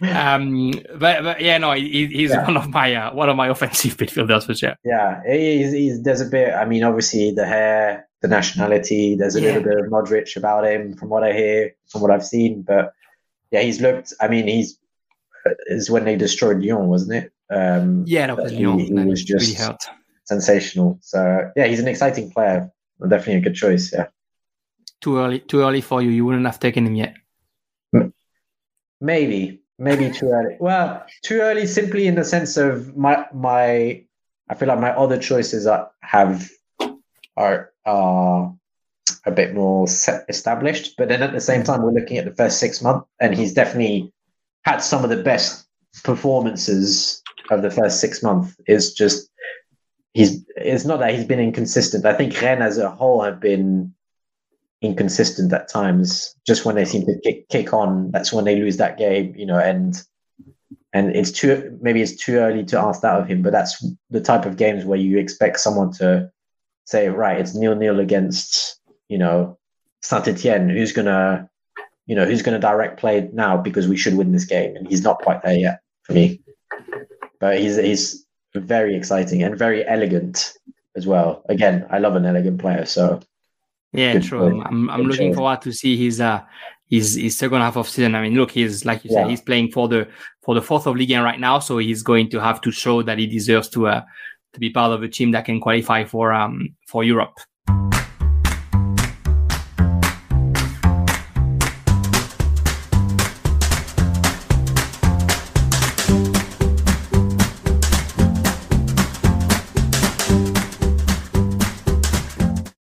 (laughs) um, but, but yeah, no, he, he's Yeah. one of my uh, one of my offensive (laughs) midfielders for sure. Yeah, he's, he's, there's a bit. I mean, obviously the hair, the nationality. There's a Yeah. little bit of Modric about him, from what I hear, from what I've seen. But yeah, he's looked. I mean, he's is when they destroyed Lyon, wasn't it? Um, Yeah, He- Lyon. he That was just- hurt. Sensational. So yeah, he's an exciting player. Definitely a good choice. Yeah, Too early, too early for you. You wouldn't have taken him yet. maybe, maybe too early. Well, too early simply in the sense of my my. I feel like my other choices are have are are a bit more set, established. But then at the same time, we're looking at the first six months, and he's definitely had some of the best performances of the first six months. Is just he's. It's not that he's been inconsistent. I think Rennes as a whole have been inconsistent at times. Just when they seem to kick, kick on, that's when they lose that game. You know, and and it's too maybe it's too early to ask that of him. But that's the type of games where you expect someone to say, right, it's nil nil against you know Saint Etienne. Who's gonna you know who's gonna direct play now because we should win this game, and he's not quite there yet for me. But he's he's very exciting and very elegant as well. Again, I love an elegant player, so Yeah, Good true. choice. I'm I'm Good looking choice. forward to see his uh his his second half of season. I mean, look, he's like you said, he's playing for the for the fourth of Ligue 1 right now, so he's going to have to show that he deserves to uh to be part of a team that can qualify for um for Europe.